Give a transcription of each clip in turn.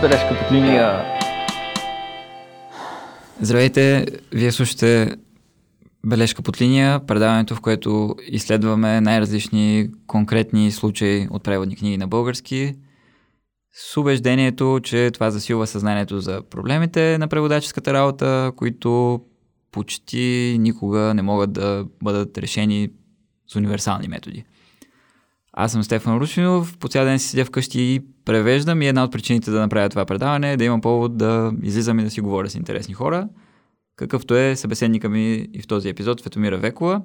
бележка под линия. Здравейте, вие слушате Бележка под линия, предаването, в което изследваме най-различни конкретни случаи от преводни книги на български, с убеждението, че това засилва съзнанието за проблемите на преводаческата работа, които почти никога не могат да бъдат решени с универсални методи. Аз съм Стефан Рушинов, по цял ден си седя вкъщи и превеждам и една от причините да направя това предаване е да имам повод да излизам и да си говоря с интересни хора, какъвто е събеседника ми и в този епизод Светомира Векова,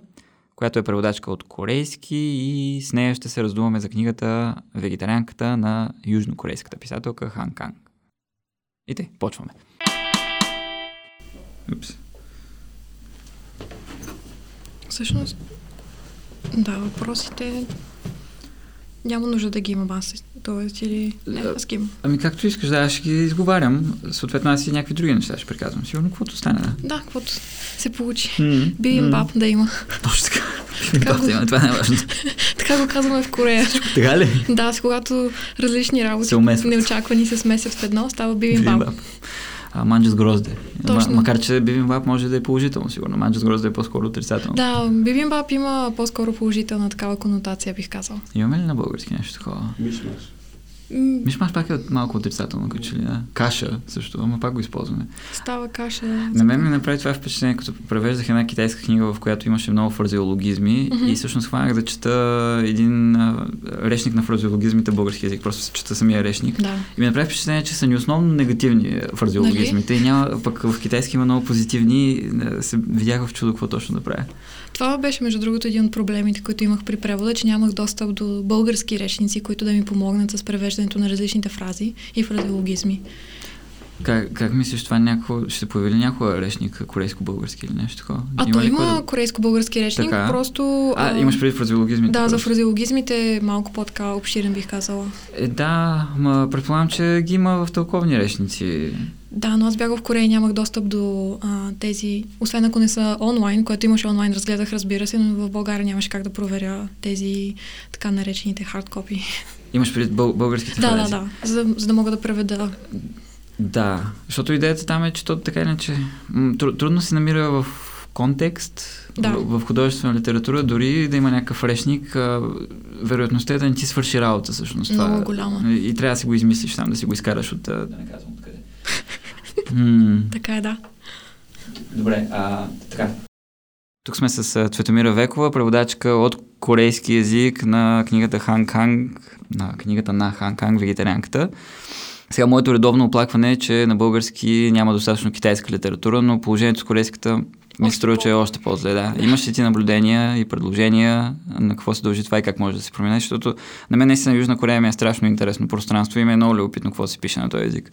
която е преводачка от корейски и с нея ще се раздуваме за книгата Вегетарианката на южнокорейската писателка Хан Канг. И те, почваме. Упс. Всъщност, да, въпросите няма нужда да ги имам аз, т.е. или ги имам. Ами както искаш, да, аз ще ги изговарям. Съответно, аз и някакви други неща ще приказвам. Сигурно, каквото стане, да. Да, каквото се получи. Mm, Бибимбап да има. Точно така. Бибимбап да има, това е най-важно. така го казваме в Корея. така ли? Да, с когато различни работи неочаквани се смесят в едно, става бибимбап. Бибимбап. А, манджа с грозде. Точно. Ма, макар, че бибимбап може да е положително, сигурно. Манджа с грозде е по-скоро отрицателно. Да, бибимбап има по-скоро положителна такава конотация, бих казала. Имаме ли на български нещо такова? Мишмаш. М, Мишмаш пак е малко отрицателно, като че ли, да. Каша също, ама пак го използваме. Става каша. На мен ми направи това впечатление, като превеждах една китайска книга, в която имаше много фразеологизми Мгм. и всъщност хванах да чета един а, речник на фразеологизмите български язик, просто се чета самия речник. Да. И ми направи впечатление, че са ни основно негативни фразеологизмите. И няма, пък в китайски има много позитивни. а, Се видях в чудо какво точно да правя. Това беше, между другото, един от проблемите, които имах при превода, че нямах достъп до български речници, които да ми помогнат с превеждането на различните фрази и фразеологизми. Как, как мислиш, това някакво, ще се появи ли някой речник корейско-български или нещо такова? А то ли има да- корейско-български речник, Така. просто... А, имаш преди фразеологизмите? Да, за просто? фразеологизмите е малко по-така обширен, бих казала. Е, да, ма предполагам, че ги има в тълковни речници. Да, но аз бях в Корея и нямах достъп до а, тези, освен ако не са онлайн, което имаше онлайн, разгледах, разбира се, но в България нямаше как да проверя тези така наречените хард копи. Имаш преди бъл- българските Да, да, да, за, да- за да мога да преведа. Да, защото идеята там е, че то така иначе тру- трудно се намира в контекст, Да. в, в художествена литература, дори да има някакъв речник, а, вероятността е да не ти свърши работа всъщност. Много Това- голяма. И, и трябва да си го измислиш там, да си го изкараш от... Да не казвам М, Така е, да. Добре, а, така. Тук сме с Цветомира Векова, преводачка от корейски язик на книгата Хан Канг, на книгата на Хан Канг, вегетарианката. Сега, моето редовно оплакване е, че на български няма достатъчно китайска литература, но положението с корейската ми се струва, че е още по-зле. Да. Имаш ли ти наблюдения и предложения на какво се дължи това и как може да се промени? Защото на мен наистина Южна Корея ми е страшно интересно пространство и ми е много любопитно какво се пише на този език.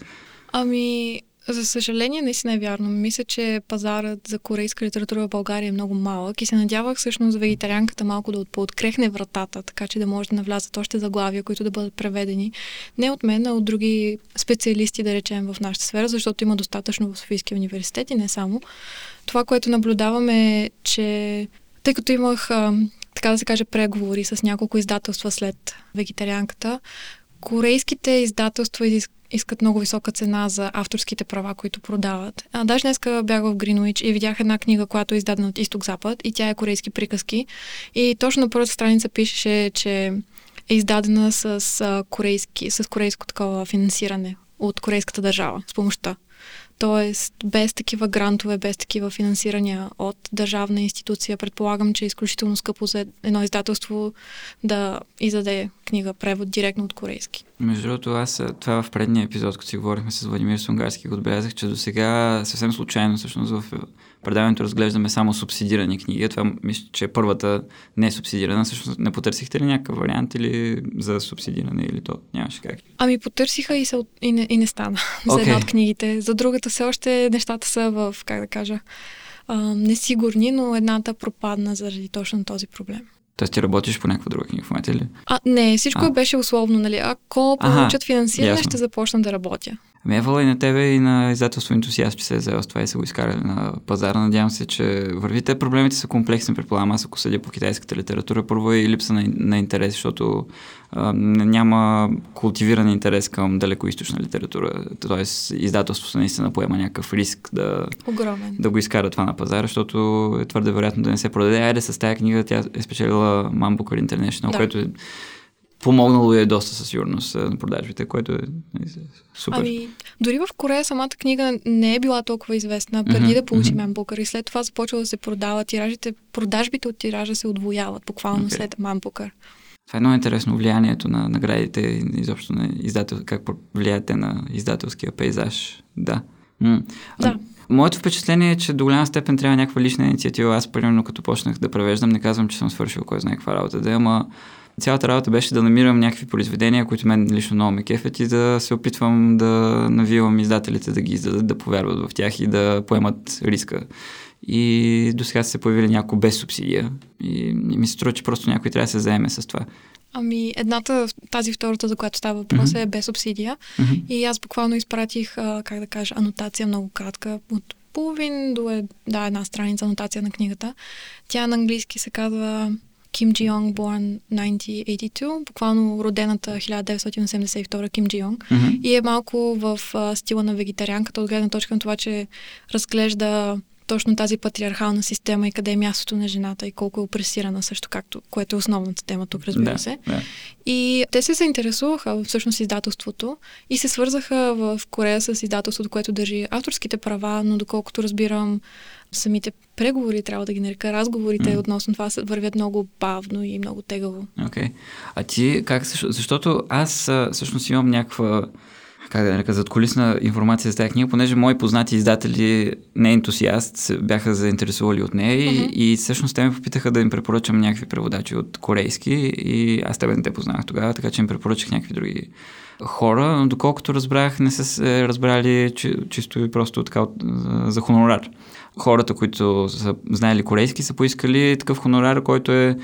Ами, за съжаление, наистина е вярно. Мисля, че пазарът за корейска литература в България е много малък и се надявах всъщност вегетарианката малко да от- пооткрехне вратата, така че да може да навлязат още заглавия, които да бъдат преведени. Не от мен, а от други специалисти, да речем, в нашата сфера, защото има достатъчно в Софийския университет и не само. Това, което наблюдаваме е, че тъй като имах, така да се каже, преговори с няколко издателства след вегетарианката, корейските издателства изис- искат много висока цена за авторските права, които продават. А, даже днеска бях в Гринуич и видях една книга, която е издадена от Изток-Запад и тя е корейски приказки. И точно на първата страница пишеше, че е издадена с, а, корейски, с корейско такова финансиране от корейската държава, с помощта. Тоест, без такива грантове, без такива финансирания от държавна институция, предполагам, че е изключително скъпо за едно издателство да издаде книга превод директно от корейски. Между другото, аз това в предния епизод, като си говорихме с Владимир Сунгарски, го отбелязах, че до сега съвсем случайно всъщност в е, предаването разглеждаме само субсидирани книги. Това мисля, че е първата не субсидирана. Всъщност не потърсихте ли някакъв вариант или за субсидиране или то нямаше как? Ами потърсиха и, се, и, не, и не стана за Окей. една от книгите. За другата все още нещата са в, как да кажа, а, несигурни, но едната пропадна заради точно този проблем. Тоест ти работиш по някаква друга книга в момента ли? А, не, всичко А. беше условно, нали? Ако получат финансиране, ще започна да работя. Ами евала и на тебе и на издателство ентусиаст, се е взел с това и са го изкарали на пазара. Надявам се, че вървите. Проблемите са комплексни, предполагам. Аз ако съдя по китайската литература, първо е и липса на, на интерес, защото а, няма култивиран интерес към далекоисточна литература. Тоест, издателството наистина поема някакъв риск да, Огромен. да го изкара това на пазара, защото е твърде вероятно да не се продаде. Айде с тази книга тя е спечелила Man Booker International, Да. което е помогнало е доста със сигурност а, на продажбите, което е нали, супер. Ами, дори в Корея самата книга не е била толкова известна преди Мгм, да получи мгм. Манбукър и след това започва да се продава. Тиражите, продажбите от тиража се отвояват буквално Окей. след Манбукър. Това е много интересно влиянието на наградите и изобщо на издател, как влияят те на издателския пейзаж. Да. М. Да. Моето впечатление е, че до голяма степен трябва някаква лична инициатива. Аз, примерно, като почнах да превеждам, не казвам, че съм свършил кой знае каква работа да е, ама цялата работа беше да намирам някакви произведения, които мен лично много ме кефят и да се опитвам да навивам издателите да ги издадат, да повярват в тях и да поемат риска. И до сега са се появили някои без субсидия. И, и ми се струва, че просто някой трябва да се заеме с това. Ами, едната, тази втората, за която става въпрос, Мгм. е без субсидия. Мгм. И аз буквално изпратих, а, как да кажа, анотация много кратка, от половин до е, да, една страница анотация на книгата. Тя на английски се казва Ким Джи Йонг, born 1982, буквално родената 1972 Ким Джи Йонг. Мгм. И е малко в а, стила на вегетарианката, от гледна точка на това, че разглежда точно тази патриархална система и къде е мястото на жената и колко е опресирана също, както, което е основната тема тук, разбира да, се. Да. И те се заинтересуваха всъщност издателството и се свързаха в Корея с издателството, което държи авторските права, но доколкото разбирам, самите преговори, трябва да ги нарека, разговорите М. относно това вървят много бавно и много тегаво. Окей. Okay. А ти как защото аз всъщност имам някаква как да нарека, задколисна информация за тази книга, понеже мои познати издатели, не ентусиаст, се бяха заинтересували от нея и, Мгм. и всъщност те ме попитаха да им препоръчам някакви преводачи от корейски и аз тебе не те познах тогава, така че им препоръчах някакви други хора, но доколкото разбрах, не са се разбрали чи, чисто и просто така от, за хонорар. Хората, които са знаели корейски, са поискали такъв хонорар, който е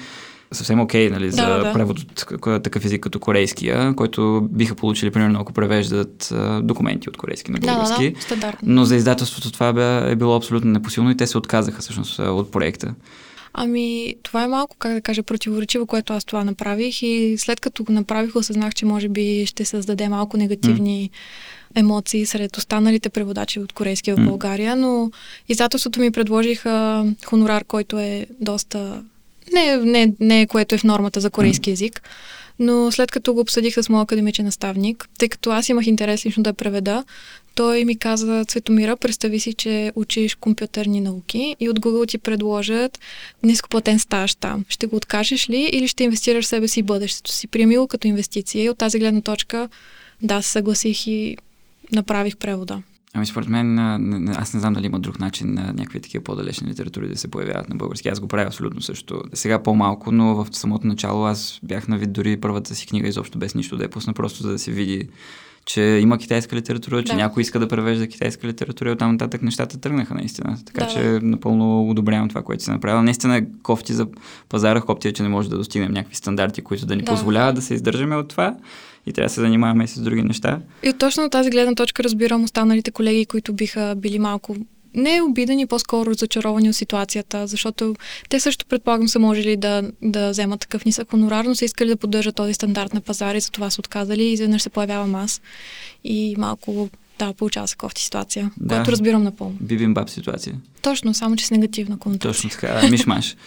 съвсем окей, okay, нали, за Да, да. превод от к- такъв език като корейския, който биха получили, примерно, ако превеждат а, документи от корейски на Да, да, български. да, стандартно. Но за издателството това бе, е било абсолютно непосилно и те се отказаха всъщност от проекта. Ами, това е малко, как да кажа, противоречиво, което аз това направих и след като го направих, осъзнах, че може би ще създаде малко негативни емоции сред останалите преводачи от корейски в. България, но издателството ми предложиха хонорар, който е доста... Не, не, не което е в нормата за корейски язик, но след като го обсъдих с моят академичен наставник, тъй като аз имах интерес лично да преведа, той ми каза, Цветомира, представи си, че учиш компютърни науки и от Google ти предложат нископлатен стаж там. Ще го откажеш ли или ще инвестираш в себе си и бъдещето си? Приеми го като инвестиция и от тази гледна точка да, съгласих и направих превода. Ами според мен, аз не знам дали има друг начин на някакви такива по-далечни литератури да се появяват на български. Аз го правя абсолютно също. Сега по-малко, но в самото начало аз бях на вид дори първата си книга изобщо без нищо да я пусна, просто за да се види че има китайска литература, че Да. някой иска да превежда китайска литература и оттам нататък нещата тръгнаха наистина. Така Да, че напълно одобрявам това, което си направил. Наистина кофти за пазара, кофти е, че не може да достигнем някакви стандарти, които да ни Да. позволяват да се издържаме от това и трябва да се занимаваме и с други неща. И точно от тази гледна точка разбирам останалите колеги, които биха били малко не обидени, по-скоро разочаровани от ситуацията, защото те също предполагам са можели да, да вземат такъв нисък хонорар, но са искали да поддържат този стандарт на пазара и за това са отказали и изведнъж се появявам аз и малко да, получава се кофти ситуация, Да. което разбирам напълно. Бибимбаб ситуация. Точно, само че с негативна конотация. Точно така, мишмаш.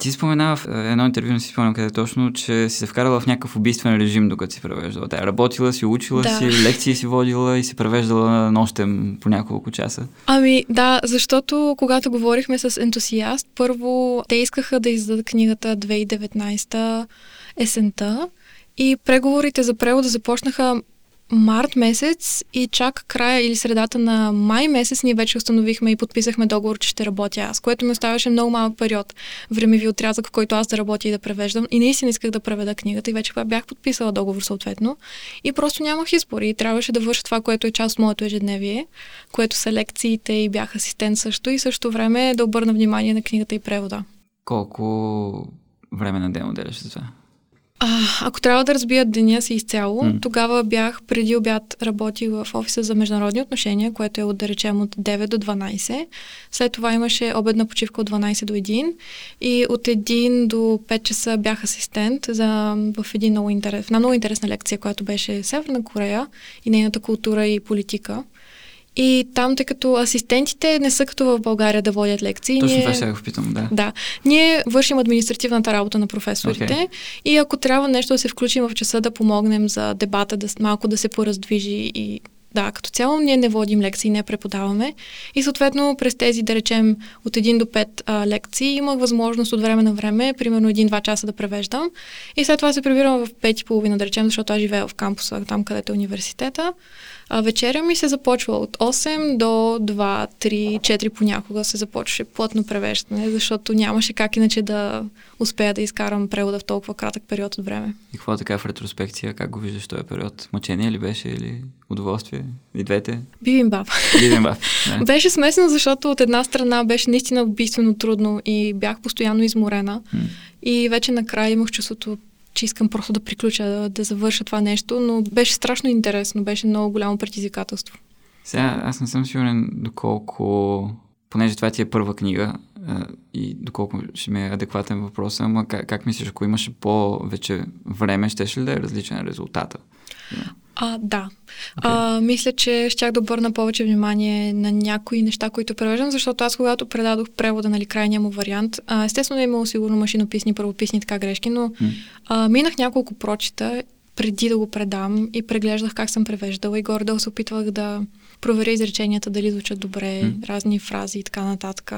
Ти спомена в е, едно интервю, не си спомням къде точно, че си се вкарала в някакъв убийствен режим, докато си превеждала. Тя работила си, учила Да. си, лекции си водила и си превеждала нощем по няколко часа. Ами да, защото когато говорихме с ентусиаст, първо те искаха да издадат книгата 2019 есента и преговорите за превода започнаха март месец и чак края или средата на май месец ние вече установихме и подписахме договор, че ще работя аз, което ми оставаше много малък период времеви отрязък, в който аз да работя и да превеждам. И наистина исках да преведа книгата и вече бях подписала договор съответно. И просто нямах избор и трябваше да върша това, което е част от моето ежедневие, което са лекциите и бях асистент също и също време да обърна внимание на книгата и превода. Колко време на ден отделяш за това? А, ако трябва да разбия деня си изцяло, М. тогава бях преди обяд работил в офиса за международни отношения, което е от, да речем от 9 до 12. След това имаше обедна почивка от 12 до 1 и от 1 до 5 часа бях асистент за, в, един много интерес, една много интересна лекция, която беше Северна Корея и нейната култура и политика. И там, тъй като асистентите не са като в България да водят лекции, Точно ние... това ще го питам, да. Да. Ние вършим административната работа на професорите Окей. и ако трябва нещо да се включим в часа да помогнем за дебата, да, малко да се пораздвижи и да, като цяло ние не водим лекции, не преподаваме и съответно през тези, да речем, от 1 до 5 а, лекции имах възможност от време на време, примерно 1-2 часа да превеждам и след това се прибирам в 5 и половина, да речем, защото аз живея в кампуса, там където е университета. А вечеря ми се започва от 8 до 2, 3, 4 понякога се започваше плътно превеждане, защото нямаше как иначе да успея да изкарам превода в толкова кратък период от време. И какво е така в ретроспекция? Как го виждаш този период? Мъчение ли беше или удоволствие? И двете? Бибимбап. Бибимбап. Да. Беше смесено, защото от една страна беше наистина убийствено трудно и бях постоянно изморена. М. И вече накрая имах чувството, че искам просто да приключа, да, да завърша това нещо, но беше страшно интересно, беше много голямо предизвикателство. Сега аз не съм сигурен доколко, понеже това ти е първа книга а, и доколко ще ми е адекватен въпрос, ама как, как мислиш, ако имаше повече време, щеше ли да е различен резултата? А, да. Окей. А, мисля, че щях да обърна повече внимание на някои неща, които превеждам, защото аз, когато предадох превода, нали, крайния му вариант, а, естествено е имало сигурно машинописни, правописни така грешки, но М. а, минах няколко прочита преди да го предам и преглеждах как съм превеждала и горе-долу се опитвах да проверя изреченията, дали звучат добре, М. разни фрази и така нататък.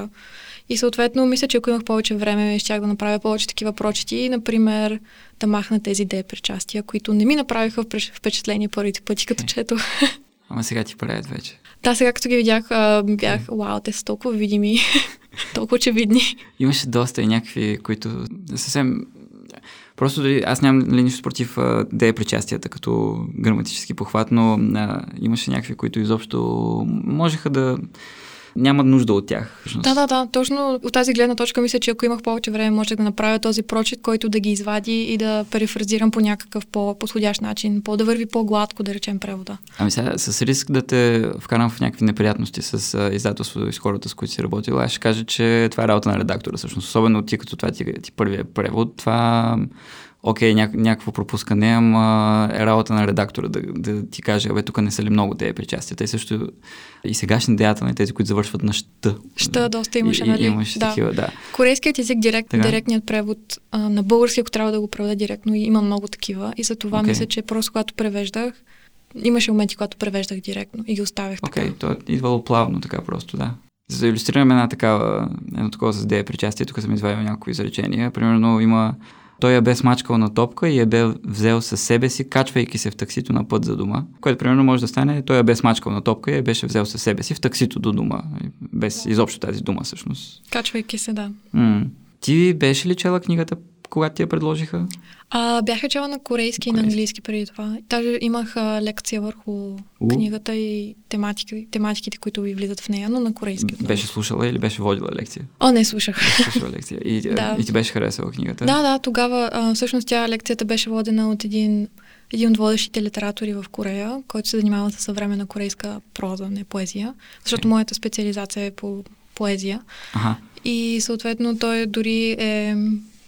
И съответно, мисля, че ако имах повече време, щях да направя повече такива прочити, например, да махна тези де причастия, които не ми направиха впечатление първите пъти, като Окей. чето. Ама сега ти правят вече. Да, сега като ги видях, бях, вау, те са толкова видими, толкова очевидни. Имаше доста и някакви, които съвсем... Просто дали, аз нямам нали, нищо против да е причастията като граматически похват, но а, имаше някакви, които изобщо можеха да нямат нужда от тях. всъщност. Да, да, да. Точно от тази гледна точка мисля, че ако имах повече време, можех да направя този прочит, който да ги извади и да перефразирам по някакъв по-подходящ начин, по да върви по-гладко, да речем превода. Ами сега, с риск да те вкарам в някакви неприятности с а, издателството и с хората, с които си работила, аз ще кажа, че това е работа на редактора всъщност. Особено ти, като това ти, ти първия превод, това окей, ня, някакво пропускане, ама е работа на редактора да, да ти каже, абе, тук не са ли много тези причастията. И също и сегашни деятели, тези, които завършват на ща. Ща доста имаше, нали? Имаше Да. такива, да. Корейският език, директ, Така. директният превод а, на български, ако трябва да го преведа директно, има много такива. И за това Окей. мисля, че просто когато превеждах, имаше моменти, когато превеждах директно и ги оставях Окей, така. то е идвало плавно така просто, да. За да иллюстрираме една такава, едно такова с идея причастие, тук съм извадил някои изречения. Примерно има той я бе смачкал на топка и я бе взел със себе си, качвайки се в таксито на път за дома. Което примерно може да стане, той я бе смачкал на топка и я беше взел със себе си в таксито до дома. Без изобщо тази дума всъщност. Качвайки се, да. М. Ти беше ли чела книгата, когато ти я предложиха? А, бях чела на корейски и на английски преди това. Даже имах а, лекция върху У. книгата и тематики, тематиките, които ви влизат в нея, но на корейски. отново. Беше слушала или беше водила лекция? О, не слушах. Беше слушала лекция. И, Да. и ти беше харесала книгата? Да, да, тогава а, всъщност тя лекцията беше водена от един, един от водещите литератори в Корея, който се занимава с съвременна корейска проза, не поезия, защото моята специализация е по поезия. Аха. И съответно той дори е,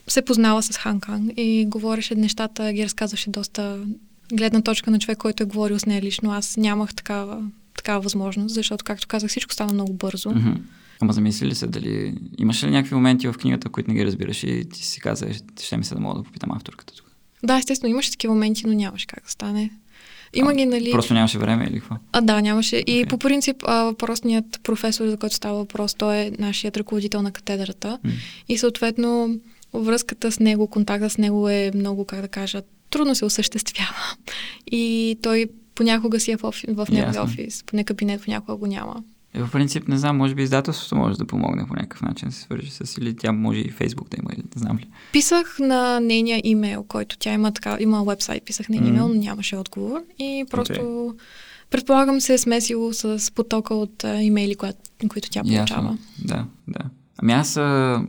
се познава с Хан Кан и говореше нещата, ги разказваше доста гледна точка на човек, който е говорил с нея лично. Аз нямах такава, такава възможност, защото, както казах, всичко стана много бързо. Мгм. Ама замисли ли се дали... Имаше ли някакви моменти в книгата, които не ги разбираш и ти си каза, ще ми се да мога да попитам авторката тук? Да, естествено, имаше такива моменти, но нямаше как да стане. Има ги, нали? Просто нямаше време или какво? А, да, нямаше. И Окей. по принцип, а, въпросният професор, за който става въпрос, той е нашият ръководител на катедрата. М. И съответно, връзката с него, контакта с него е много, как да кажа, трудно се осъществява. И той понякога си е в, офи, в неговия офис, поне кабинет понякога го няма. Е, в принцип, не знам, може би издателството може да помогне по някакъв начин да се свържи с или тя може и Фейсбук да има, или не знам ли. Писах на нейния имейл, който тя има така, има вебсайт, писах на Мгм. имейл, но нямаше отговор. И просто предполагам се е смесило с потока от а, имейли, коя, които тя получава. Ясно. Да, да. Ами аз а,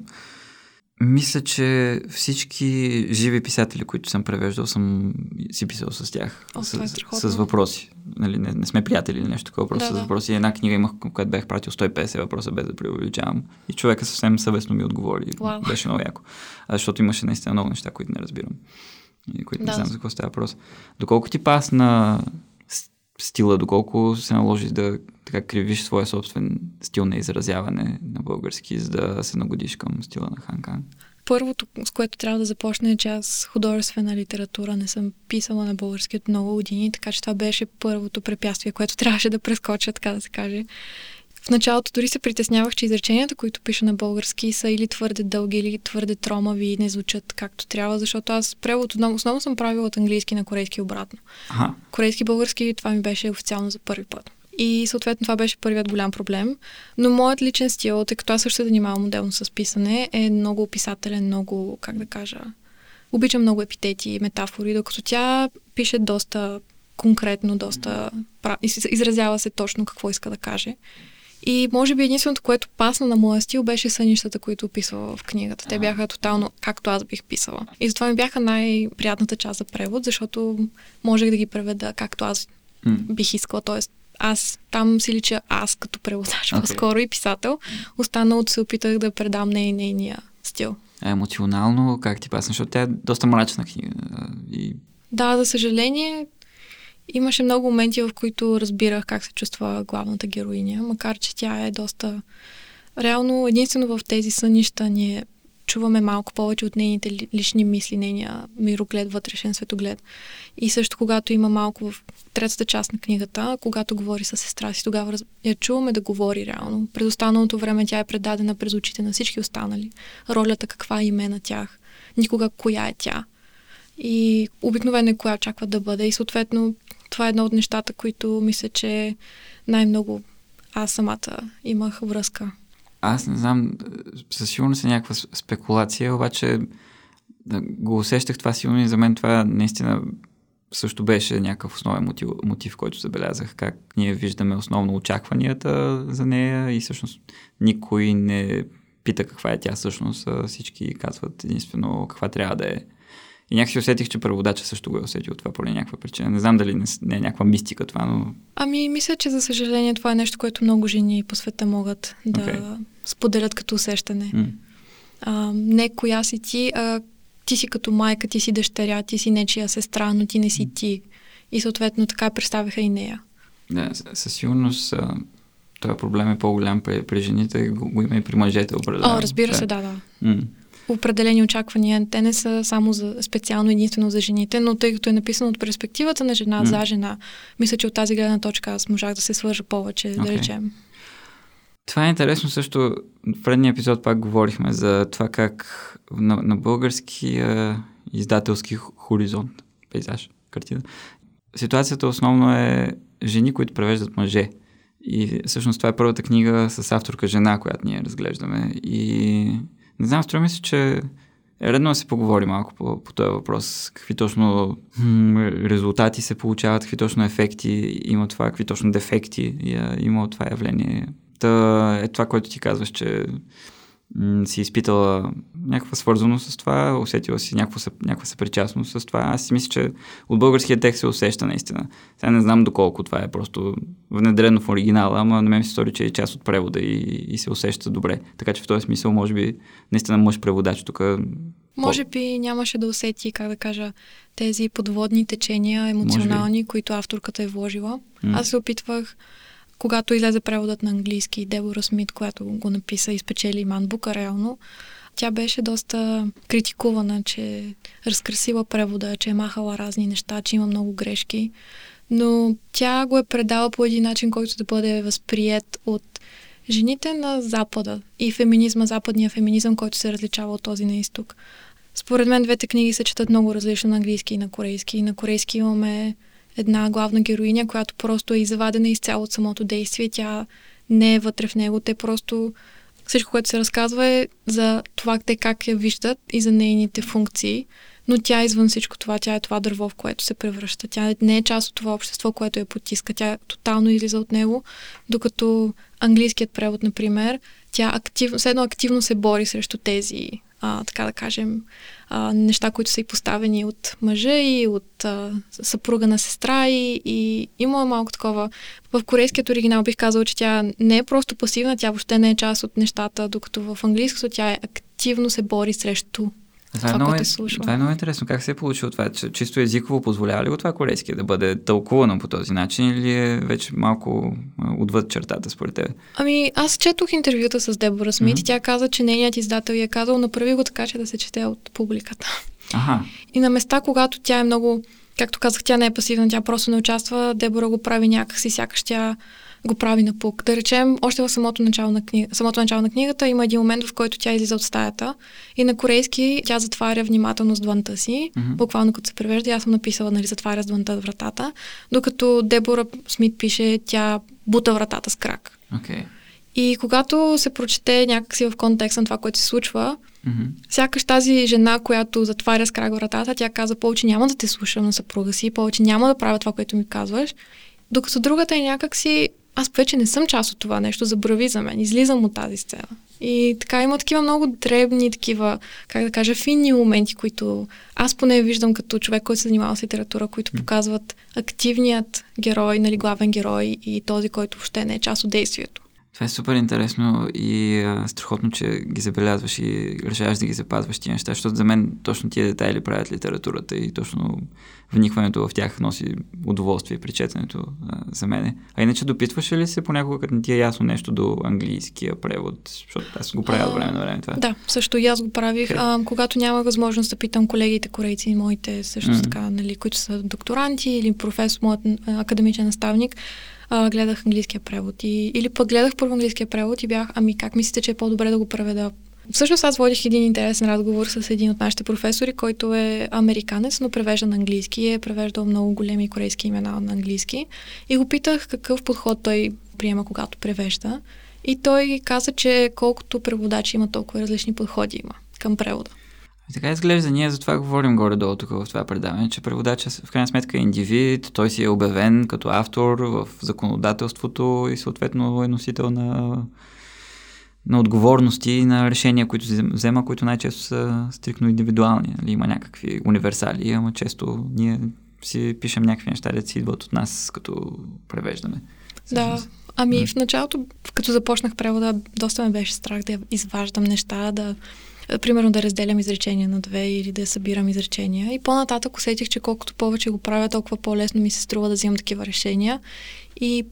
Мисля, че всички живи писатели, които съм превеждал, съм си писал с тях. О, с, е с въпроси. Нали, не, не сме приятели или нещо такова, просто Да, с да. въпроси. Една книга имах, която бях пратил 150 въпроса, без да преувеличавам. И човека съвсем съвестно ми отговори. Вау. Беше много яко. А, защото имаше наистина много неща, които не разбирам. И които не Да. знам за какво става въпрос. Доколко ти пасна с- стила, доколко се наложи да така кривиш своя собствен стил на изразяване на български, за да се нагодиш към стила на Ханкан? Първото, с което трябва да започне е, че аз художествена литература не съм писала на български от много години, така че това беше първото препятствие, което трябваше да прескоча, така да се каже. В началото дори се притеснявах, че изреченията, които пиша на български, са или твърде дълги, или твърде тромави и не звучат както трябва, защото аз превод отново, основно съм правила от английски на корейски обратно. Аха. Корейски български това ми беше официално за първи път. И съответно това беше първият голям проблем. Но моят личен стил, тъй като аз също се занимавам отделно с писане, е много описателен, много, как да кажа, обичам много епитети и метафори, докато тя пише доста конкретно, доста изразява се точно какво иска да каже. И може би единственото, което пасна на моя стил, беше сънищата, които описвала в книгата. Те бяха тотално както аз бих писала. И затова ми бяха най-приятната част за превод, защото можех да ги преведа както аз бих искала. Тоест, аз там си лича аз като преводач Окей. по-скоро и писател. Останалото се опитах да предам не нейния стил. А емоционално как ти пасна? Защото тя е доста мрачна книга. И Да, за съжаление, имаше много моменти, в които разбирах как се чувства главната героиня, макар че тя е доста... Реално, единствено в тези сънища ние чуваме малко повече от нейните ли- лични мисли, нейния мироглед, вътрешен светоглед. И също когато има малко в третата част на книгата, когато говори с сестра си, тогава раз- я чуваме да говори реално. През останалото време тя е предадена през очите на всички останали. Ролята каква е на тях. Никога коя е тя и обикновено е коя очаква да бъде. И съответно това е едно от нещата, които мисля, че най-много аз самата имах връзка. аз не знам, със сигурност е някаква спекулация, обаче да, го усещах това силно и за мен това наистина също беше някакъв основен мотив, мотив, който забелязах, как ние виждаме основно очакванията за нея и всъщност никой не пита каква е тя всъщност, всички казват единствено каква трябва да е. И някакси усетих, че преводача също го е усетил това по някаква причина. Не знам дали не, не е някаква мистика това, но Ами, мисля, че за съжаление това е нещо, което много жени по света могат да Окей. споделят като усещане. м- А, не коя си ти, а ти си като майка, ти си дъщеря, ти си нечия сестра, но ти не си ти. И съответно така представиха и нея. Да, със сигурност този проблем е по-голям при, при жените, го, го има и при мъжете определено. О, разбира се, да, да. М. определени очаквания. Те не са само за, специално единствено за жените, но тъй като е написано от перспективата на жена М. за жена, мисля, че от тази гледна точка аз можах да се свържа повече, да Окей. речем. Това е интересно също. В предния епизод пак говорихме за това как на, на български а, издателски хо- хоризонт, пейзаж, картина, ситуацията основно е жени, които превеждат мъже. И всъщност това е първата книга с авторка жена, която ние разглеждаме. И не знам, струва ми се, че е редно да се поговори малко по, по този въпрос. Какви точно м, резултати се получават, какви точно ефекти има това, какви точно дефекти има от това явление. Та е това, което ти казваш, че си изпитала някаква свързаност с това, усетила си някаква, някаква съпричастност с това. Аз си мисля, че от българския текст се усеща наистина. Сега не знам доколко това е просто внедрено в оригинала, ама на мен ми се стори, че е част от превода и, и се усеща добре. Така че в този смисъл, може би, наистина мъж преводач тук. Може би нямаше да усети, как да кажа, тези подводни течения, емоционални, които авторката е вложила. М. Аз се опитвах, когато излезе преводът на английски, Дебора Смит, която го написа и спечели манбука реално, тя беше доста критикувана, че разкрасила превода, че е махала разни неща, че има много грешки. Но тя го е предала по един начин, който да бъде възприят от жените на Запада и феминизма, западния феминизъм, който се различава от този на изток. Според мен двете книги се четат много различно на английски и на корейски. На корейски имаме една главна героиня, която просто е извадена изцяло от самото действие. Тя не е вътре в него. Те просто всичко, което се разказва е за това те как я виждат и за нейните функции. Но тя е извън всичко това. Тя е това дърво, в което се превръща. Тя не е част от това общество, което я потиска. Тя тотално излиза от него, докато английският превод, например, тя активно, едно активно се бори срещу тези а, така да кажем, а, неща, които са и поставени от мъжа и от а, съпруга на сестра и, и има малко такова. В корейският оригинал бих казала, че тя не е просто пасивна, тя въобще не е част от нещата, докато в английското тя е активно се бори срещу това, това, е много, случва. това е много интересно. Как се е получило това? Чисто езиково позволява ли го това корейски да бъде тълкувано по този начин или е вече малко отвъд чертата според тебе? Ами аз четох интервюта с Дебора Смит mm-hmm. и тя каза, че нейният издател я е казал направи го така, че да се чете от публиката. Ага. И на места, когато тя е много, както казах, тя не е пасивна, тя просто не участва, Дебора го прави някакси, сякаш тя го прави на пук. Да речем, още в самото начало на, кни... самото начало на книгата има един момент, в който тя излиза от стаята и на корейски тя затваря внимателно с дланта си, mm-hmm. буквално като се превежда. Аз съм написала, нали, затваря с дланта вратата, докато Дебора Смит пише, тя бута вратата с крак. Okay. И когато се прочете някакси в контекст на това, което се случва, mm-hmm. сякаш тази жена, която затваря с крак вратата, тя каза, повече няма да те слушам на съпруга си, повече няма да правя това, което ми казваш. Докато другата е някакси аз вече не съм част от това нещо, забрави за мен, излизам от тази сцена. И така има такива много дребни, такива, как да кажа, финни моменти, които аз поне виждам като човек, който се занимава с литература, които показват активният герой, нали, главен герой и този, който въобще не е част от действието. Това е супер интересно и а, страхотно, че ги забелязваш и решаваш да ги запазваш тия неща, защото за мен точно тия детайли правят литературата и точно вникването в тях носи удоволствие при четенето а, за мен. А иначе допитваш ли се понякога, като не ти е ясно нещо до английския превод, защото аз го правя от време на време това? Да, също и аз го правих. А, когато няма възможност да питам колегите корейци, моите също mm-hmm. така, нали, които са докторанти или професор, моят академичен наставник, а, гледах английския превод. И, или пък гледах първо английския превод и бях, ами как мислите, че е по-добре да го преведа? Всъщност аз водих един интересен разговор с един от нашите професори, който е американец, но превежда на английски и е превеждал много големи корейски имена на английски. И го питах какъв подход той приема, когато превежда. И той каза, че колкото преводачи има, толкова различни подходи има към превода. И така изглежда, ние за това говорим горе-долу тук в това предаване, че преводача в крайна сметка е индивид, той си е обявен като автор в законодателството и съответно е носител на, на отговорности и на решения, които взема, които най-често са стрикно индивидуални. Нали? Има някакви универсали, ама често ние си пишем някакви неща, да си идват от нас, като превеждаме. Да, ами в началото, като започнах превода, доста ме беше страх да изваждам неща, да примерно да разделям изречения на две или да събирам изречения. И по-нататък усетих, че колкото повече го правя, толкова по-лесно ми се струва да взимам такива решения. И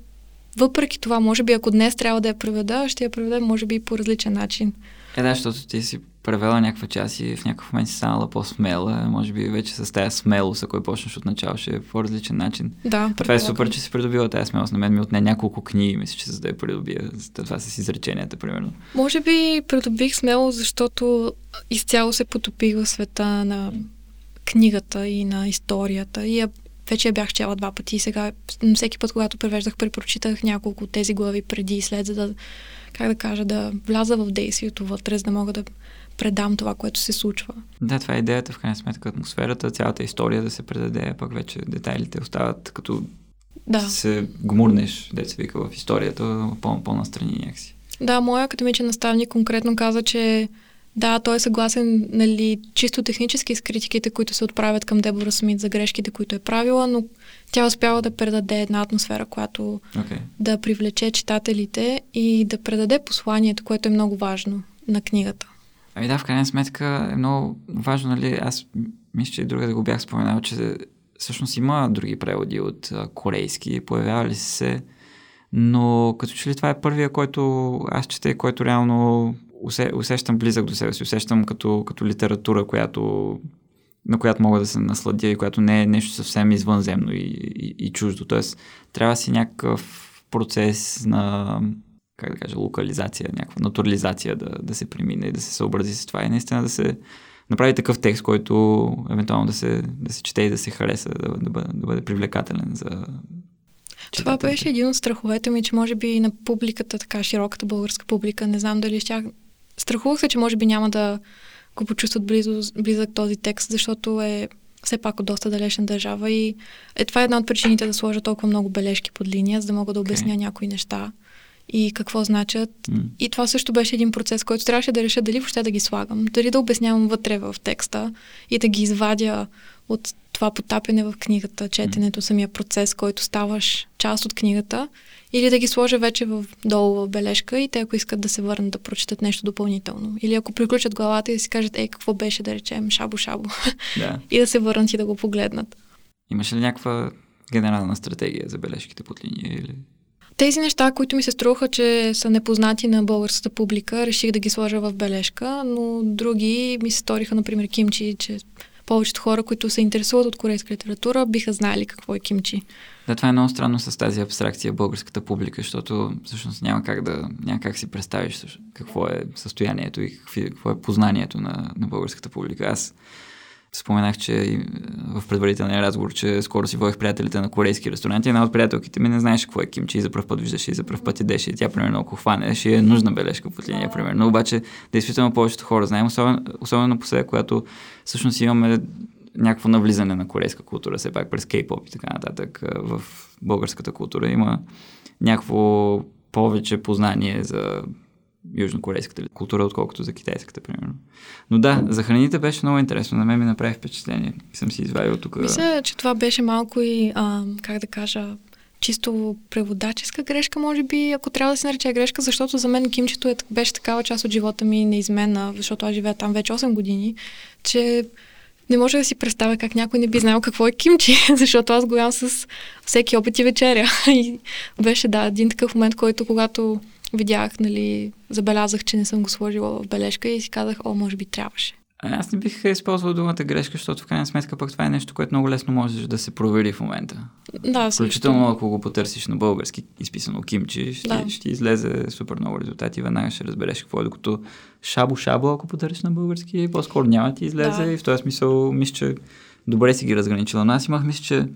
въпреки това, може би ако днес трябва да я преведа, ще я преведа, може би, по различен начин. Е, да, защото ти си превела някаква част и в някакъв момент си станала по-смела. Може би вече с тази смелост, ако я почнеш от начало, ще е по различен начин. Да, Това е супер, че си придобила тази смелост. На мен ми отне няколко книги, мисля, че за да я придобия. Това с изреченията, примерно. Може би придобих смелост, защото изцяло се потопих в света на книгата и на историята. И я вече я бях чела два пъти и сега всеки път, когато превеждах, препрочитах няколко от тези глави преди и след, за да, как да кажа, да вляза в действието вътре, за да мога да предам това, което се случва. Да, това е идеята, в крайна сметка, атмосферата, цялата история да се предаде, пък вече детайлите остават като да. се гмурнеш, се вика в историята, по- по-настрани някакси. Да, моя академичен наставник конкретно каза, че да, той е съгласен нали, чисто технически с критиките, които се отправят към Дебора Смит за грешките, които е правила, но тя успява да предаде една атмосфера, която okay. да привлече читателите и да предаде посланието, което е много важно на книгата. Ами да, в крайна сметка е много важно, нали, аз мисля, че и друга да го бях споменал, че всъщност има други преводи от корейски, появявали се, но като че ли това е първия, който аз чете, който реално усе, усещам близък до себе си, усещам като, като литература, която, на която мога да се насладя и която не е нещо съвсем извънземно и, и, и чуждо. Тоест, трябва си някакъв процес на как да кажа, локализация, някаква натурализация да, да се премине и да се съобрази с това и наистина да се направи такъв текст, който евентуално да се, да се чете и да се хареса, да, да, бъде, да бъде привлекателен за това беше един от страховете ми, че може би на публиката, така широката българска публика, не знам дали ще... Страхувах се, че може би няма да го почувстват близо, близък този текст, защото е все пак от доста далечна държава и е, това е една от причините да сложа толкова много бележки под линия, за да мога да обясня okay. някои неща. и какво значат. М. И това също беше един процес, който трябваше да реша дали въобще да ги слагам, дали да обяснявам вътре в текста и да ги извадя от това потапяне в книгата, четенето, самия процес, който ставаш част от книгата, или да ги сложа вече в, долу в бележка и те, ако искат да се върнат да прочитат нещо допълнително. Или ако приключат главата и да си кажат, ей, какво беше да речем, шабо-шабо, Да. и да се върнат и да го погледнат. Имаш ли някаква генерална стратегия за бележките под линия? Или... Тези неща, които ми се струваха, че са непознати на българската публика, реших да ги сложа в бележка, но други ми се сториха, например, кимчи, че повечето хора, които се интересуват от корейска литература, биха знали какво е кимчи. Да, това е много странно с тази абстракция българската публика, защото всъщност няма как да няма как си представиш какво е състоянието и какво е познанието на, на българската публика. Аз споменах, че е, в предварителния разговор, че скоро си водих приятелите на корейски ресторанти. Една от приятелките ми не знаеше какво е кимчи и за първ път виждаше и за първ път ядеше. Тя, примерно, ако хване, ще е нужна бележка под линия, примерно. Обаче, действително, повечето хора знаем, особено, особено по сега, когато всъщност имаме някакво навлизане на корейска култура, все пак през кей-поп и така нататък а, в българската култура. Има някакво повече познание за южнокорейската култура, отколкото за китайската, примерно. Но да, за храните беше много интересно. На мен ми направи впечатление. Съм си извадил тук. Мисля, че това беше малко и, а, как да кажа, чисто преводаческа грешка, може би, ако трябва да се нарече грешка, защото за мен кимчето е, беше такава част от живота ми неизменна, защото аз живея там вече 8 години, че не може да си представя как някой не би знал какво е кимчи, защото аз го ям с всеки опит и вечеря. И беше, да, един такъв момент, който когато видях, нали, забелязах, че не съм го сложила в бележка и си казах, о, може би трябваше. А, Аз не бих използвал думата грешка, защото в крайна сметка пък това е нещо, което много лесно можеш да се провери в момента. Да. Включително ако го потърсиш на български, изписано кимчи, ще, Да. ще излезе супер много резултати. Веднага ще разбереш какво е, докато шабо-шабо, ако потърсиш на български, по-скоро няма да ти излезе Да. и в този смисъл мисля, че добре си ги разграничила. Но аз имах, мисля, че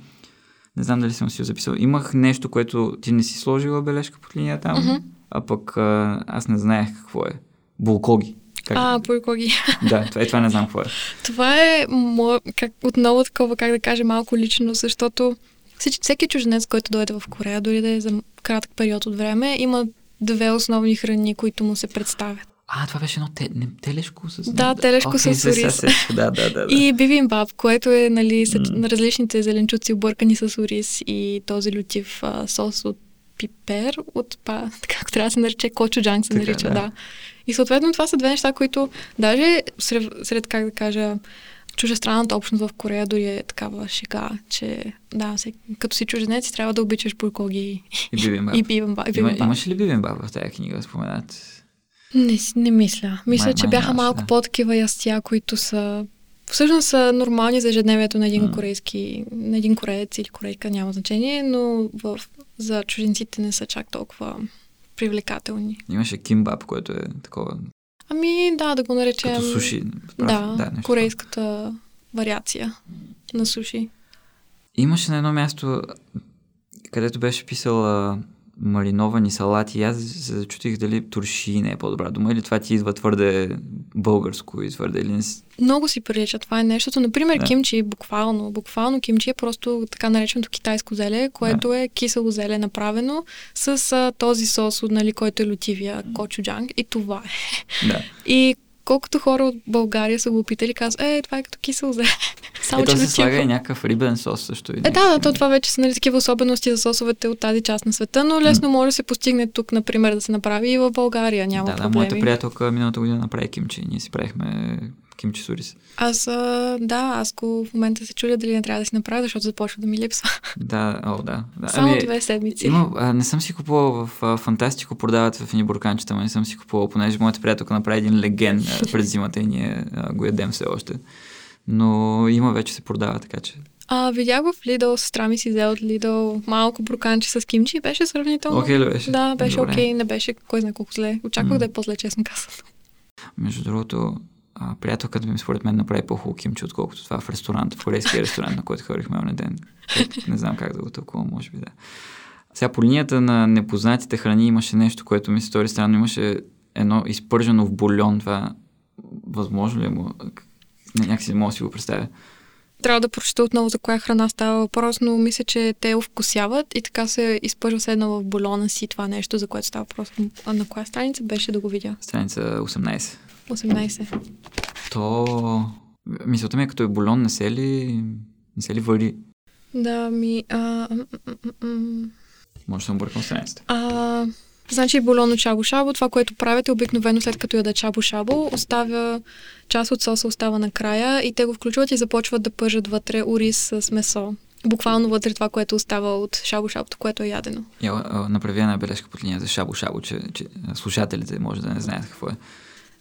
не знам дали съм си го записал. Имах нещо, което ти не си сложила бележка под линия там, Мгм. А пък а, аз не знаех какво е. Булкоги. Как? А, пойкоги. Да, това, е, това не знам какво е. Това е мо, как, отново такова, как да кажа, малко лично, защото всеки, всеки чужденец, който дойде в Корея, дори да е за кратък период от време, има две основни храни, които му се представят. А, това беше едно те, не, телешко с... Да, телешко Окей, с се- се ориз. Да, да, да. да. И бибимбап, което е нали. М. на различните зеленчуци, объркани с ориз и този лютив а, сос от пипер, от, па, как трябва да се нарече, кочуджан се Така, нарича, да. да. И съответно това са две неща, които даже сред, сред как да кажа, чужестранната общност в Корея дори е такава шега, че да, всек, като си чужденец трябва да обичаш буркоги И бибимбап. и бибимбап. и Има, бибимбап. имаше ли бибимбап в тази книга, споменат? Не, не мисля. Мисля, Май- че май бяха нямаше, малко да. по-такива ястия, които са всъщност са нормални за ежедневието на един М. корейски, на един кореец или корейка, няма значение, но в, за чужденците не са чак толкова привлекателни. Имаше кимбап, което е такова, Ами да, да го наречем... като суши. Да, Прав- да нещо корейската вариация на суши. Имаше на едно място, където беше писала мариновани салати аз се зачутих дали турши не е по-добра дума или това ти идва твърде българско и твърде или не. Много си прилича. Това е нещото. Например, Да. кимчи, буквално. Буквално кимчи е просто така нареченото китайско зеле, което е кисело зеле направено с а, този сос, нали, който е лютивия кочуджанг. И това е. Да. И колкото хора от България са го опитали, казват, е, това е като кисело зеле. Само, Ето че се лютивко. слага и някакъв рибен сос също. Е, да, да, то това вече са нали, такива особености за сосовете от тази част на света, но лесно може да се постигне тук, например, да се направи и в България. Няма да, да, проблеми. моята приятелка миналата година направи кимчи. Ние си правихме кимчи с ориз. Аз, а, да, аз го в момента се чудя дали не трябва да си направя, защото започва да ми липсва. Да, о, да. да. Само две седмици. Има, а, не съм си купувал в а, Фантастико, продават в едни бурканчета, но не съм си купувал, понеже моята приятелка направи един леген а, през зимата и ние а, го ядем все още. Но има вече се продава, така че. А, видях в Lidl, сестра ми си взе от Lidl малко броканче с кимчи и беше сравнително. Окей ли беше? Да, беше окей, не беше кой знае колко зле. Очаквах М. да е по-зле, честно казано. Между другото, а, приятелката ми според мен направи по-хубаво кимчи, отколкото това в ресторант, в корейския ресторант, на който ходихме на ден. Не знам как да го тълкувам, може би да. Сега по линията на непознатите храни имаше нещо, което ми се стори странно. Имаше едно изпържено в бульон. Това възможно ли е му? Не, някакси не мога да си го представя. трябва да прочета отново за коя храна става въпрос, но мисля, че те овкусяват и така се изпържва се едно в болона си това нещо, за което става въпрос. А на коя страница беше да го видя? Страница 18. 18. То... Мисълта ми е като е бульон, не се ли... Не се ли вари? Да, ми... А, Може да съм бъркал страницата. А, значи бульон от шабо-шабо, това, което правите обикновено след като яда шабо-шабо, оставя част от соса остава накрая и те го включват и започват да пържат вътре ориз с месо. Буквално вътре това, което остава от шабо-шабото, което е ядено. Я направя една бележка под линия за шабо-шабо, че, че слушателите може да не знаят какво е.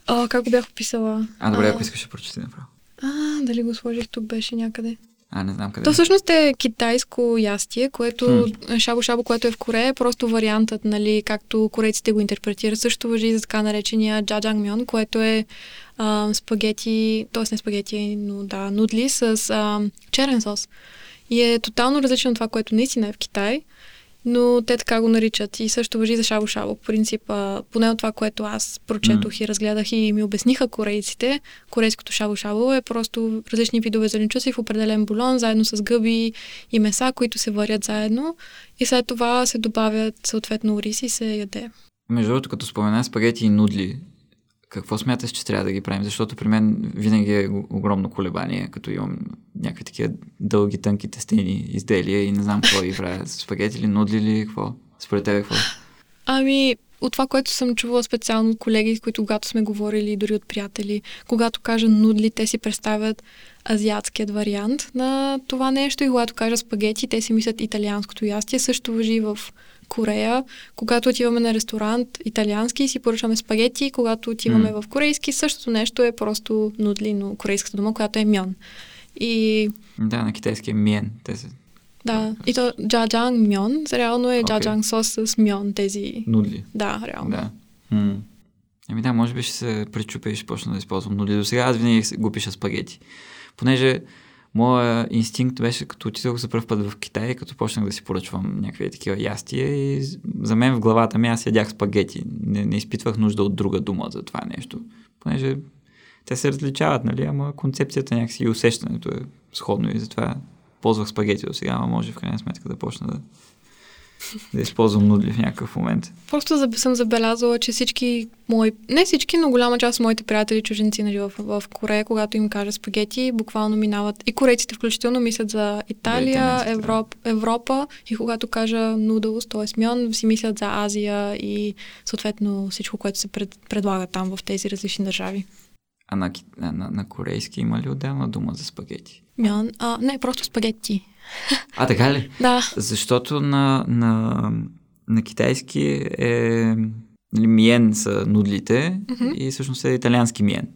А, как го бях описала? А, добре, ако искаш, ще прочети направо. А, дали го сложих тук беше някъде? А, не знам къде. То е. всъщност е китайско ястие, което шабо-шабо, което е в Корея, е просто вариантът, нали, както корейците го интерпретират. Също въжи и за така наречения джаджангмьон, което е а, спагети, т.е. не спагети, но да, нудли с а, черен сос. И е тотално различно от това, което наистина е в Китай, но те така го наричат. И също въжи за шабо-шабо. По принцип, а, поне от това, което аз прочетох mm. и разгледах и ми обясниха корейците, корейското шабо-шабо е просто различни видове зеленчуци в определен булон, заедно с гъби и меса, които се варят заедно. И след това се добавят съответно ориз и се яде. Между другото, като спомена спагети и нудли, какво смяташ, че трябва да ги правим? Защото при мен винаги е огромно колебание, като имам някакви такива дълги, тънки тестени изделия и не знам какво ги правя. Спагети или нудли или какво? Според тебе какво? Ами, от това, което съм чувала специално от колеги, които когато сме говорили, дори от приятели, когато кажа нудли, те си представят азиатският вариант на това нещо и когато кажа спагети, те си мислят италианското ястие. Също въжи в Корея. Когато отиваме на ресторант италиански си поръчваме спагети, когато отиваме М. в корейски, същото нещо е просто нудли, но корейската дума, която е мьон. И Да, на китайски е миен. Те са да, и то джаджанг мьон, реално е Окей. джаджанг сос с мьон, тези... нудли. Да, реално. Да. М. Еми да, може би ще се причупя и ще почна да използвам нудли. До сега аз винаги го пиша спагети. Понеже моя инстинкт беше като отидох за първ път в Китай, като почнах да си поръчвам някакви такива ястия и за мен в главата ми аз ядях спагети. Не, не изпитвах нужда от друга дума за това нещо. Понеже те се различават, нали? Ама концепцията някакси и усещането е сходно и затова ползвах спагети до сега, ама може в крайна сметка да почна да, да използвам нудли в някакъв момент. Просто съм забелязала, че всички мои, не всички, но голяма част от моите приятели чужденци нали, в, в Корея, когато им кажа спагети, буквално минават, и корейците включително мислят за Италия, да. Европ, Европа и когато кажа noodles, т.е. мьон, си мислят за Азия и съответно всичко, което се пред, предлага там в тези различни държави. А на, на, на корейски има ли отделна дума за спагети? Мьон, а, не, просто спагети. А, така ли? Да, Защото на, на, на китайски е нали, миен са нудлите Мгм. и всъщност е италиански миен.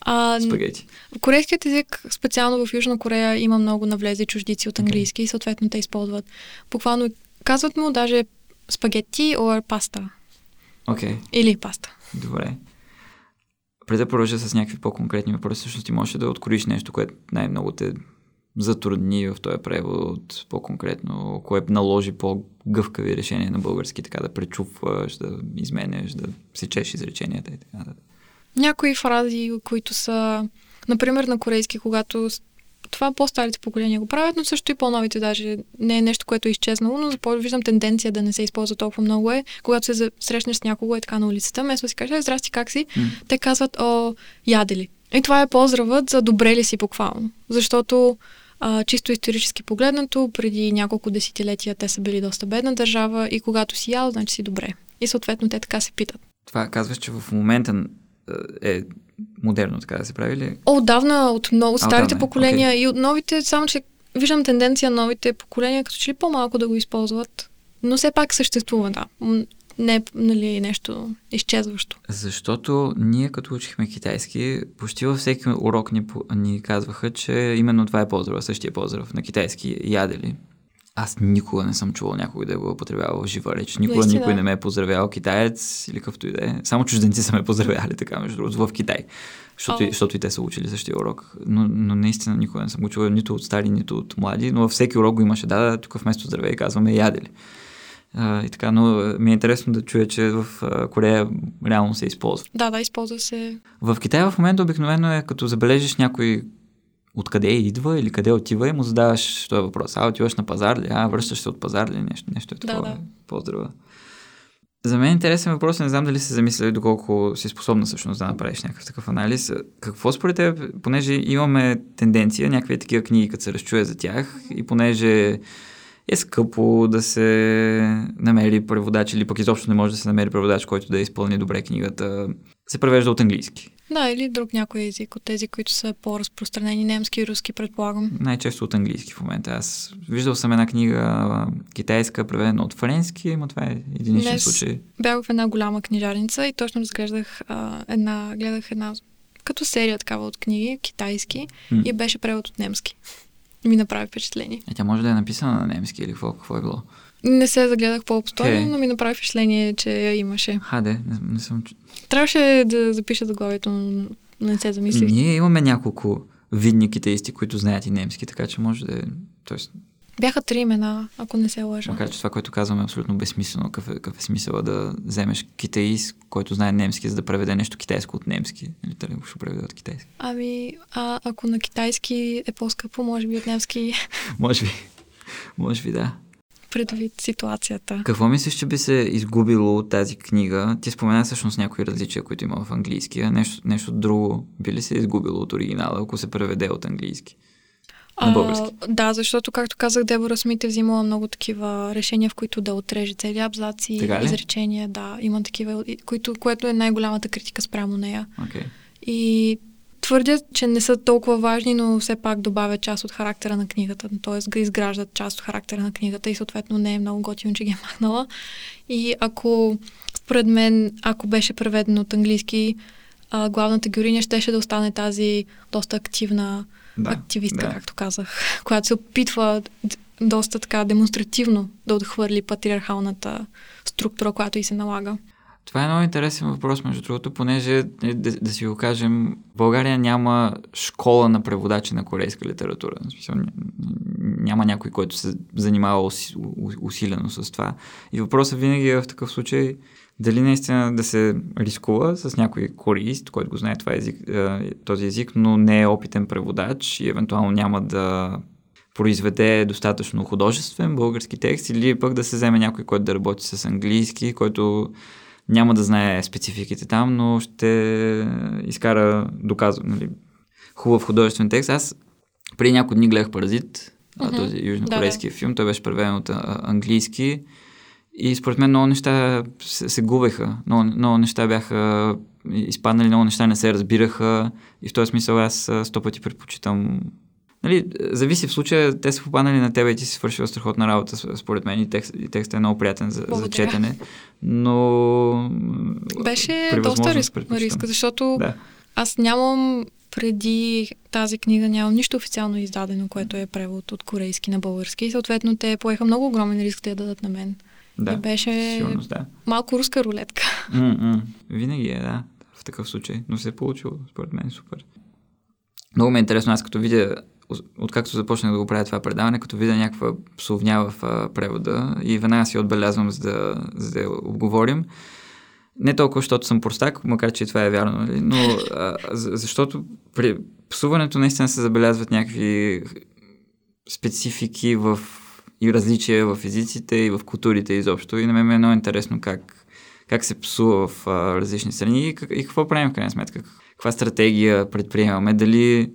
а, Спагети. В корейският език, специално в Южна Корея, има много навлезли чуждици от английски и съответно те използват. Буквално казват му даже спагети or паста. Окей, Или паста. добре. Преди да продължа с някакви по-конкретни въпроси, всъщност ти можеш да откроиш нещо, което най-много те затрудни в този превод по-конкретно, което наложи по-гъвкави решения на български, така да пречупваш, да изменяш, да сечеш изреченията и така нататък. Някои фрази, които са, например, на корейски, когато това по-старите поколения го правят, но също и по-новите даже не е нещо, което е изчезнало, но започва, виждам тенденция да не се използва толкова много е, когато се срещнеш с някого е така на улицата, вместо си кажеш, «Е, здрасти, как си? М. те казват, о, яде ли? И това е поздравът за добре ли си буквално. Защото а, чисто исторически погледнато, преди няколко десетилетия те са били доста бедна държава и когато си ял, значи си добре. И съответно те така се питат. Това казваш, че в момента е модерно така да се прави ли? О, отдавна от много от А, старите отдавна е, поколения и от новите, само че виждам тенденция новите поколения, като че ли по-малко да го използват. Но все пак съществува, да. Не нали, нещо изчезващо. Защото ние като учихме китайски, почти във всеки урок ни, ни казваха, че именно това е поздрава, същия поздрав на китайски ядели. Аз никога не съм чувал някой да го е употребявал в жива реч. Никога Наистина. никой не ме е поздравял китаец или какъвто и да е. Само чужденци са ме поздравяли така, между другото, в Китай. Защото, О. защото и те са учили същия урок. Но, но наистина никога не съм го чувал нито от стари, нито от млади. Но във всеки урок го имаше. Да, да, тук вместо здравей казваме ядели. А, и така, но ми е интересно да чуя, че в Корея реално се използва. Да, да, използва се. В Китай в момента обикновено е като забележиш някой откъде идва или къде отива и му задаваш този въпрос. А, отиваш на пазар ли? А, връщаш се от пазар ли? Нещо, нещо е такова. Да, да. Поздрава. За мен е интересен въпрос, не знам дали се замисляли доколко си способна всъщност да направиш някакъв такъв анализ. Какво според теб, понеже имаме тенденция, някакви такива книги, като се разчуе за тях и понеже е скъпо да се намери преводач или пък изобщо не може да се намери преводач, който да изпълни добре книгата, се превежда от английски. Да, или друг някой език от тези, които са по-разпространени, немски и руски, предполагам. Най-често от английски в момента. Аз виждал съм една книга китайска, преведена от френски, но това е единичен Днес случай. Бях в една голяма книжарница и точно разглеждах а, една, гледах една като серия такава от книги, китайски, М. и беше превод от немски. Ми направи впечатление. Е, тя може да е написана на немски или какво, какво е било. Не се загледах по-обстойно, Окей. но ми направи впечатление, че я имаше. Хаде, не, не съм... Трябваше да запиша заглавието, но не се замислих. Ние имаме няколко видни китаисти, които знаят и немски, така че може да е... Тоест, Бяха три имена, ако не се лъжа. макар че това, което казваме е абсолютно безсмислено. Какъв е, какъв е смисъла да вземеш китаист, който знае немски, за да преведе нещо китайско от немски? Или да го ще преведе от китайски? Ами, а, ако на китайски е по-скъпо, може би от немски Може би. Може би да. Предвид ситуацията. Какво мислиш, че би се изгубило от тази книга? Ти спомена всъщност някои различия, които има в английския. Нещо, нещо друго би ли се изгубило от оригинала, ако се преведе от английски? На български. да, защото, както казах, Дебора Смит е взимала много такива решения, в които да отреже цели абзаци, изречения. Да, има такива, които, което е най-голямата критика спрямо нея. Окей. И твърдят, че не са толкова важни, но все пак добавят част от характера на книгата. Т.е. изграждат част от характера на книгата и съответно не е много готино, че ги е махнала. И ако, според мен, ако беше преведено от английски, а, главната героиня щеше да остане тази доста активна Да, активистка, да. както казах, която се опитва доста така демонстративно да отхвърли патриархалната структура, която и се налага. Това е много интересен въпрос, между другото, понеже, е, да, да си го кажем, България няма школа на преводачи на корейска литература. Няма някой, който се занимава усилено с това. И въпросът винаги е в такъв случай дали наистина да се рискува с някой кореист, който го знае това език, е, този език, но не е опитен преводач и евентуално няма да произведе достатъчно художествен български текст или пък да се вземе някой, който да работи с английски, който няма да знае спецификите там, но ще изкара доказва, нали, хубав художествен текст. Аз преди няколко дни гледах Паразит, Мгм. този южнокорейски филм, той беше преведен от английски. И според мен много неща се, се губеха, много, много неща бяха изпаднали, много неща не се разбираха. И в този смисъл аз сто пъти предпочитам Нали, зависи в случая, те са попаднали на тебе и ти си свършила страхотна работа, според мен, и, текст, и текстът е много приятен за, за четене, но... Беше доста риск, риска, защото Да. аз нямам преди тази книга нямам нищо официално издадено, което е превод от корейски на български. И съответно те поеха много огромен риск да я дадат на мен. Да, И беше сигурност, да. малко руска рулетка. М-м. Винаги е, да, в такъв случай. Но се е получило, според мен, супер. Много ме е интересно, аз като видя, откакто започнах да го правя това предаване, като видя някаква псовня в а, превода и веднага си отбелязвам, за да, за да обговорим. Не толкова, защото съм простак, макар че това е вярно, нали? но а, за- защото при псуването наистина се забелязват някакви специфики в и различия в езиците и в културите изобщо. И на мен е много интересно как, как се псува в а, различни страни и, как, и какво правим в крайна сметка. Каква стратегия предприемаме. Дали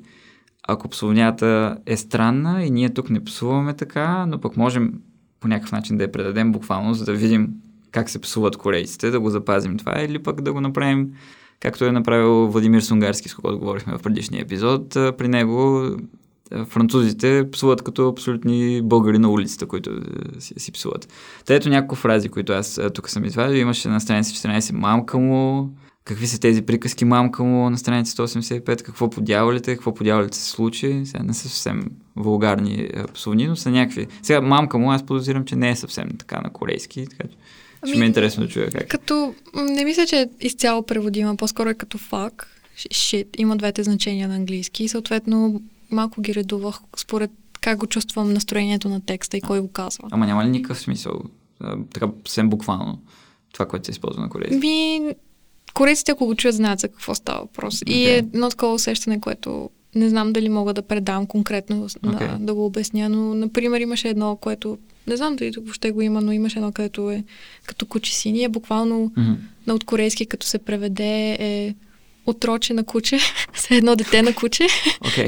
ако псовнята е странна и ние тук не псуваме така, но пък можем по някакъв начин да я предадем буквално, за да видим как се псуват корейците, да го запазим това или пък да го направим както е направил Владимир Сунгарски, с когото говорихме в предишния епизод. При него французите псуват като абсолютни българи на улицата, които а, си, си псуват. Та ето няколко фрази, които аз тук съм извадил. Имаше на страница 14 мамка му, какви са тези приказки мамка му на страница 185, какво по дяволите, какво по дяволите се случи. Сега не са съвсем вулгарни а, псовни, но са някакви. Сега мамка му, аз подозирам, че не е съвсем така на корейски, така че ще Ами, ми е интересно да чуя как. Като, не мисля, че е изцяло преводима, по-скоро е като фак. Shit, има двете значения на английски и съответно малко ги редувах според как го чувствам настроението на текста и кой го казва. Ама няма ли никакъв смисъл? Така съвсем буквално. Това, което се използва на корейски. Ми, корейците, ако го чуят, знаят за какво става въпрос. И Окей. е едно такова усещане, което не знам дали мога да предам конкретно, Okay. да, да го обясня, но, например, имаше едно, което, не знам дали тук въобще го има, но имаше едно, където е като куче сини, е буквално Мгм. на от корейски, като се преведе е отроче на куче, все едно дете на куче. Окей.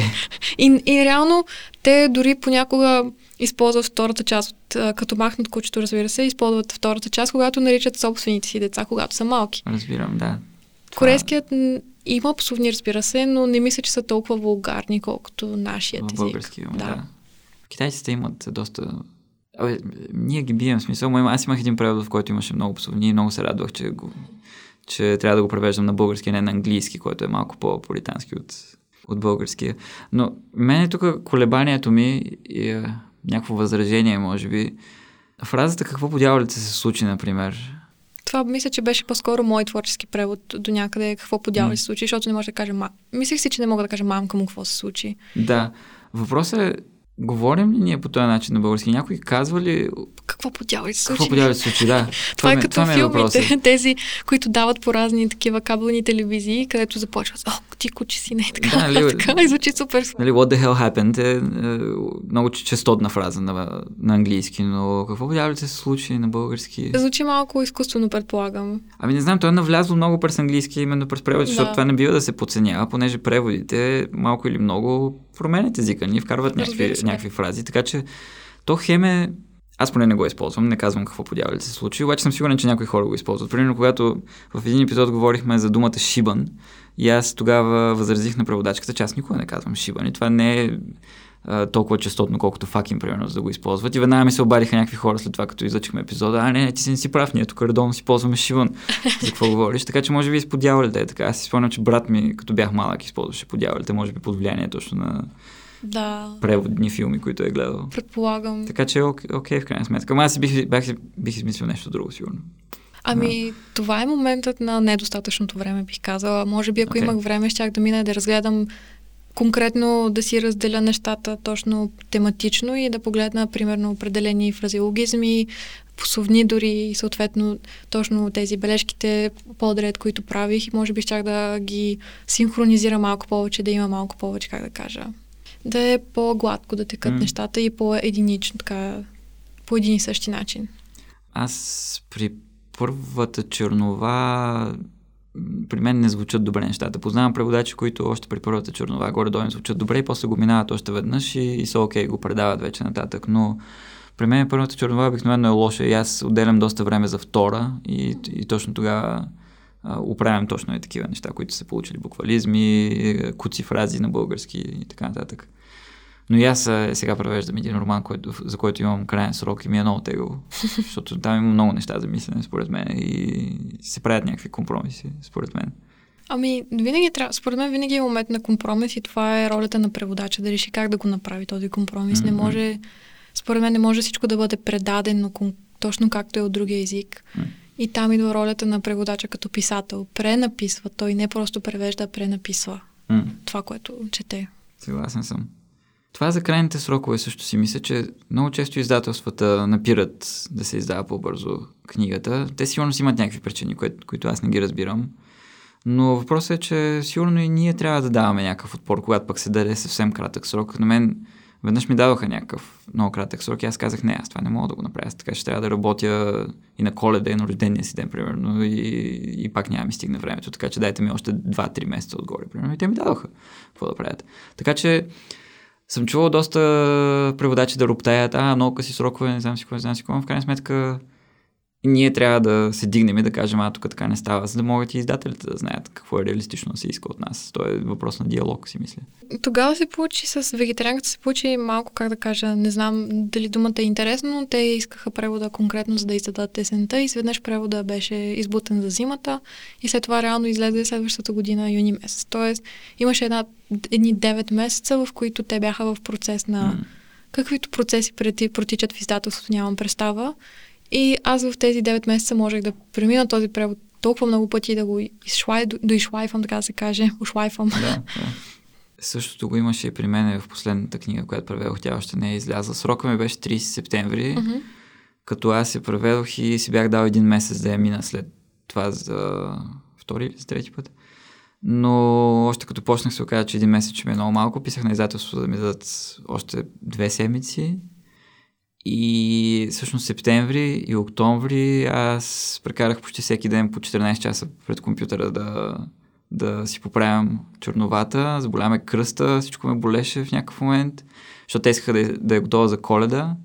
И, и реално те дори понякога използват втората част, от, като махнат кучето, разбира се, използват втората част, когато наричат собствените си деца, когато са малки. Разбирам, да. Корейският има псовни, разбира се, но не мисля, че са толкова вулгарни, колкото нашият език. български да. Да. Китайците имат доста... Абе, ние ги бием смисъл. Има- Аз имах един превод, в който имаше много псовни и много се радвах, че, го, че трябва да го превеждам на български, а не на английски, който е малко по-политански от, от българския. Но мене тук колебанието ми е някакво възражение, може би. Фразата какво по дяволите се случи, например. Това мисля, че беше по-скоро мой творчески превод до някъде какво по дяволи М. се случи, защото не може да кажа. Мислех си, че не мога да кажа мамка му какво се случи. Да. Въпросът е, говорим ли ние по този начин на български? Някой казва ли Какво по дяволи се какво случи? по дяволите се случи? Да. Това, е ми- като ми е филмите, тези, които дават по разни такива кабелни телевизии, където започват, о, ти куче си, не и така, Да, нали, така, и звучи супер. Нали, what the hell happened е, е много честотна фраза на, на английски, но какво дяволите се случи на български? Звучи малко изкуствено, предполагам. Ами не знам, той е навлязло много през английски, именно през защото Да. това не бива да се подценява, понеже преводите малко или много променят езика ни, вкарват някакви, някакви фрази, така че то хеме аз поне не го използвам, не казвам какво по се случи, обаче съм сигурен, че някои хора го използват. Примерно, когато в един епизод говорихме за думата шибан, и аз тогава възразих на преводачката, че аз никога не казвам шибан. И това не е а, толкова честотно, колкото факин, примерно, за да го използват. И веднага ми се обадиха някакви хора след това, като излъчихме епизода. А, не, не, ти си не си прав, ние тук редовно си ползваме шибан. За какво говориш? Така че може би и по дяволите е така. Аз си спомням, че брат ми, като бях малък, използваше по дяволите, може би под влияние точно на Да, преводни филми, които е гледал. предполагам. Така че е окей, окей в крайна сметка. Ама аз си бих, бях, бих измислил нещо друго, сигурно. Ами, това е моментът на недостатъчното време, бих казала. Може би, ако okay. имах време, щях да мина да разгледам конкретно да си разделя нещата точно тематично и да погледна, примерно, определени фразеологизми, посовни дори и съответно точно тези бележките подред, които правих и може би щях да ги синхронизира малко повече, да има малко повече, как да кажа, да е по-гладко да текат М. нещата и по-единично, така, по един и същи начин. Аз при първата чернова при мен не звучат добре нещата. Познавам преводачи, които още при първата чернова горе-долу звучат добре и после го минават още веднъж и, и са окей, го предават вече нататък. Но при мен първата чернова обикновено е лоша и аз отделям доста време за втора и, и точно тогава оправям точно и такива неща, които са получили буквализми, куци фрази на български и така нататък. Но и аз сега превеждам един роман, който, за който имам крайен срок и ми е много тегаво. Защото там има много неща за мислене, според мен, и се правят някакви компромиси, според мен. Ами, винаги трябва, според мен винаги е момент на компромис и това е ролята на преводача, да реши как да го направи този компромис. Не Мгм. може, според мен не може всичко да бъде предадено точно както е от другия език. М. И там идва ролята на преводача като писател. Пренаписва. Той не просто превежда, а пренаписва М, това, което чете. съгласен съм. Това за крайните срокове също си мисля, че много често издателствата напират да се издава по-бързо книгата. Те сигурно си имат някакви причини, кои, които аз не ги разбирам. Но въпросът е, че сигурно и ние трябва да даваме някакъв отпор, когато пък се даде съвсем кратък срок. На мен веднъж ми дадоха някакъв много кратък срок и аз казах, не, аз това не мога да го направя. Аз така ще трябва да работя и на коледа, и на рождения си ден, примерно, и, и пак няма ми стигне времето. Така че дайте ми още 2-3 месеца отгоре, примерно. И те ми дадоха какво да правят. Така че съм чувал доста преводачи да роптаят, а, много къси срокове, не знам си какво, не знам си какво. В крайна сметка ние трябва да се дигнем и да кажем, а тук така не става, за да могат и издателите да знаят какво е реалистично да се иска от нас. То е въпрос на диалог, си мисля. Тогава се получи с вегетарианката, се получи малко, как да кажа, не знам дали думата е интересна, но те искаха превода конкретно, за да издадат есента и изведнъж превода беше избутен за зимата и след това реално излезе следващата година, юни месец. Тоест имаше една, едни 9 месеца, в които те бяха в процес на М. каквито процеси протичат в издателството, нямам представа. И аз в тези 9 месеца можех да премина този превод толкова много пъти да го изшлай, доишлайфам, така да се каже, ушлайфам. Да, да. Същото го имаше и при мен в последната книга, която преведох. Тя още не е излязла. Срока ми беше 30 септември, Мгм. като аз я преведох и си бях дал един месец да я мина след това за втори или за трети път. Но още като почнах се оказа, че един месец ще ми е много малко. Писах на издателството да ми дадат още две седмици. И всъщност септември и октомври аз прекарах почти всеки ден по 14 часа пред компютъра да, да си поправям черновата. Заболяме кръста, всичко ме болеше в някакъв момент, защото те искаха да, да е готова за коледа.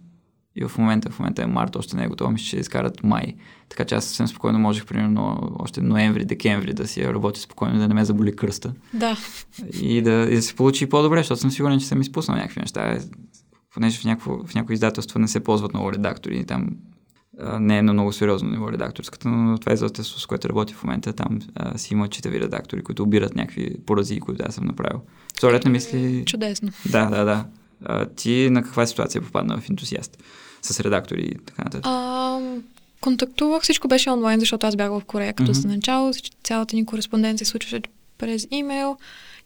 И в момента, в момента е март, още не е готова, мисля, че изкарат май. Така че аз съвсем спокойно можех, примерно, още ноември, декември да си работя спокойно, да не ме заболи кръста. Да. И да, и да се получи по-добре, защото съм сигурен, че съм изпуснал някакви неща. Понеже в, някакво, в някои издателства не се ползват много редактори, там а, не е на много сериозно ниво редакторската, но това е издателство, с което работя в момента. Там а, си има читави редактори, които обират някакви поразии, които аз съм направил. Вторият мисли... Чудесно. Да, да, да. А, ти на каква ситуация попадна в ентусиаст? С редактори и така нататък? А, контактувах, всичко беше онлайн, защото аз бях в Корея като mm-hmm. начало. Цялата ни кореспонденция случваше през имейл.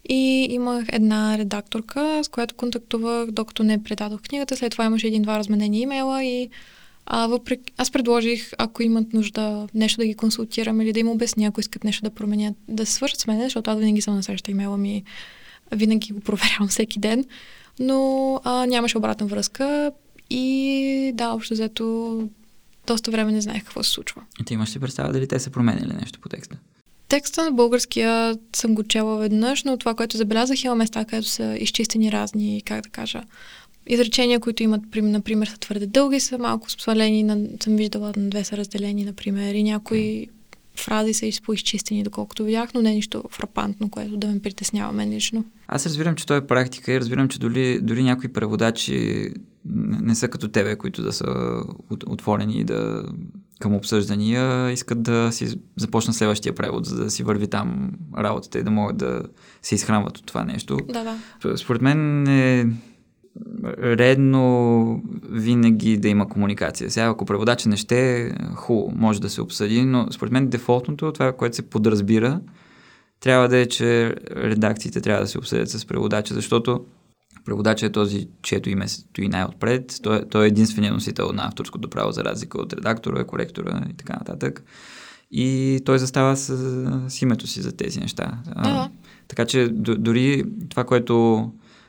И имах една редакторка, с която контактувах, докато не предадох книгата. След това имаше един-два разменени имейла и а, въпреки... аз предложих, ако имат нужда нещо да ги консултирам или да им обясня, ако искат нещо да променят, да се свършат с мен, защото аз винаги съм на среща имейла ми, винаги го проверявам всеки ден. Но а, нямаше обратна връзка и да, общо взето доста време не знаех какво се случва. И ти имаш ли представа дали те са променили нещо по текста? Текста на българския съм го чела веднъж, но това, което забелязах, има места, където са изчистени разни, как да кажа, изречения, които имат, например, са твърде дълги, са малко свалени, на, съм виждала на две са разделени, например, и някои фрази са изпоизчистени, доколкото видях, но не е нищо фрапантно, което да ме притеснява мен лично. Аз разбирам, че това е практика и разбирам, че дори, дори някои преводачи не са като тебе, които да са отворени да, към обсъждания, искат да си започнат следващия превод, за да си върви там работата и да могат да се изхранват от това нещо. Да, да. Според мен е редно винаги да има комуникация. Сега, ако преводача не ще, хубаво, може да се обсъди, но според мен дефолтното, това, което се подразбира, трябва да е, че редакциите трябва да се обсъдят с преводача, защото преводача е този, чието име стои най-отпред. Той, той е единственият носител на авторското право, за разлика от редактора, коректора и така нататък. И той застава с, с името си за тези неща. Да. така че дори това, което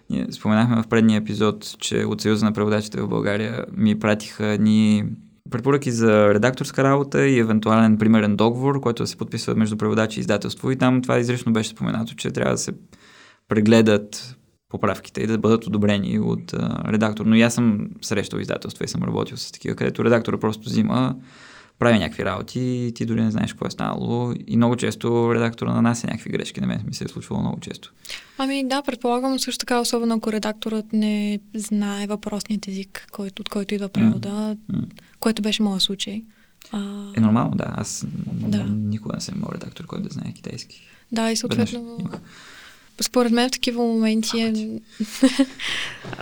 ние споменахме в предния епизод, че от Съюза на преводачите в България ми пратиха ни препоръки за редакторска работа и евентуален примерен договор, който да се подписва между преводачи и издателство. И там това изрично беше споменато, че трябва да се прегледат поправките и да бъдат одобрени от а, редактор. Но и аз съм срещал издателства и съм работил с такива, където редактора просто взима, прави някакви работи и ти дори не знаеш какво е станало. И много често редактора нанася някакви грешки. На мен ми се е случвало много често. Ами да, предполагам също така, особено ако редакторът не знае въпросният език, който, от който идва превода, mm. което беше моят случай. А... Е нормално, да. Аз да. никога не съм имал редактор, който да знае китайски. Да, и съответно според мен в такива моменти е...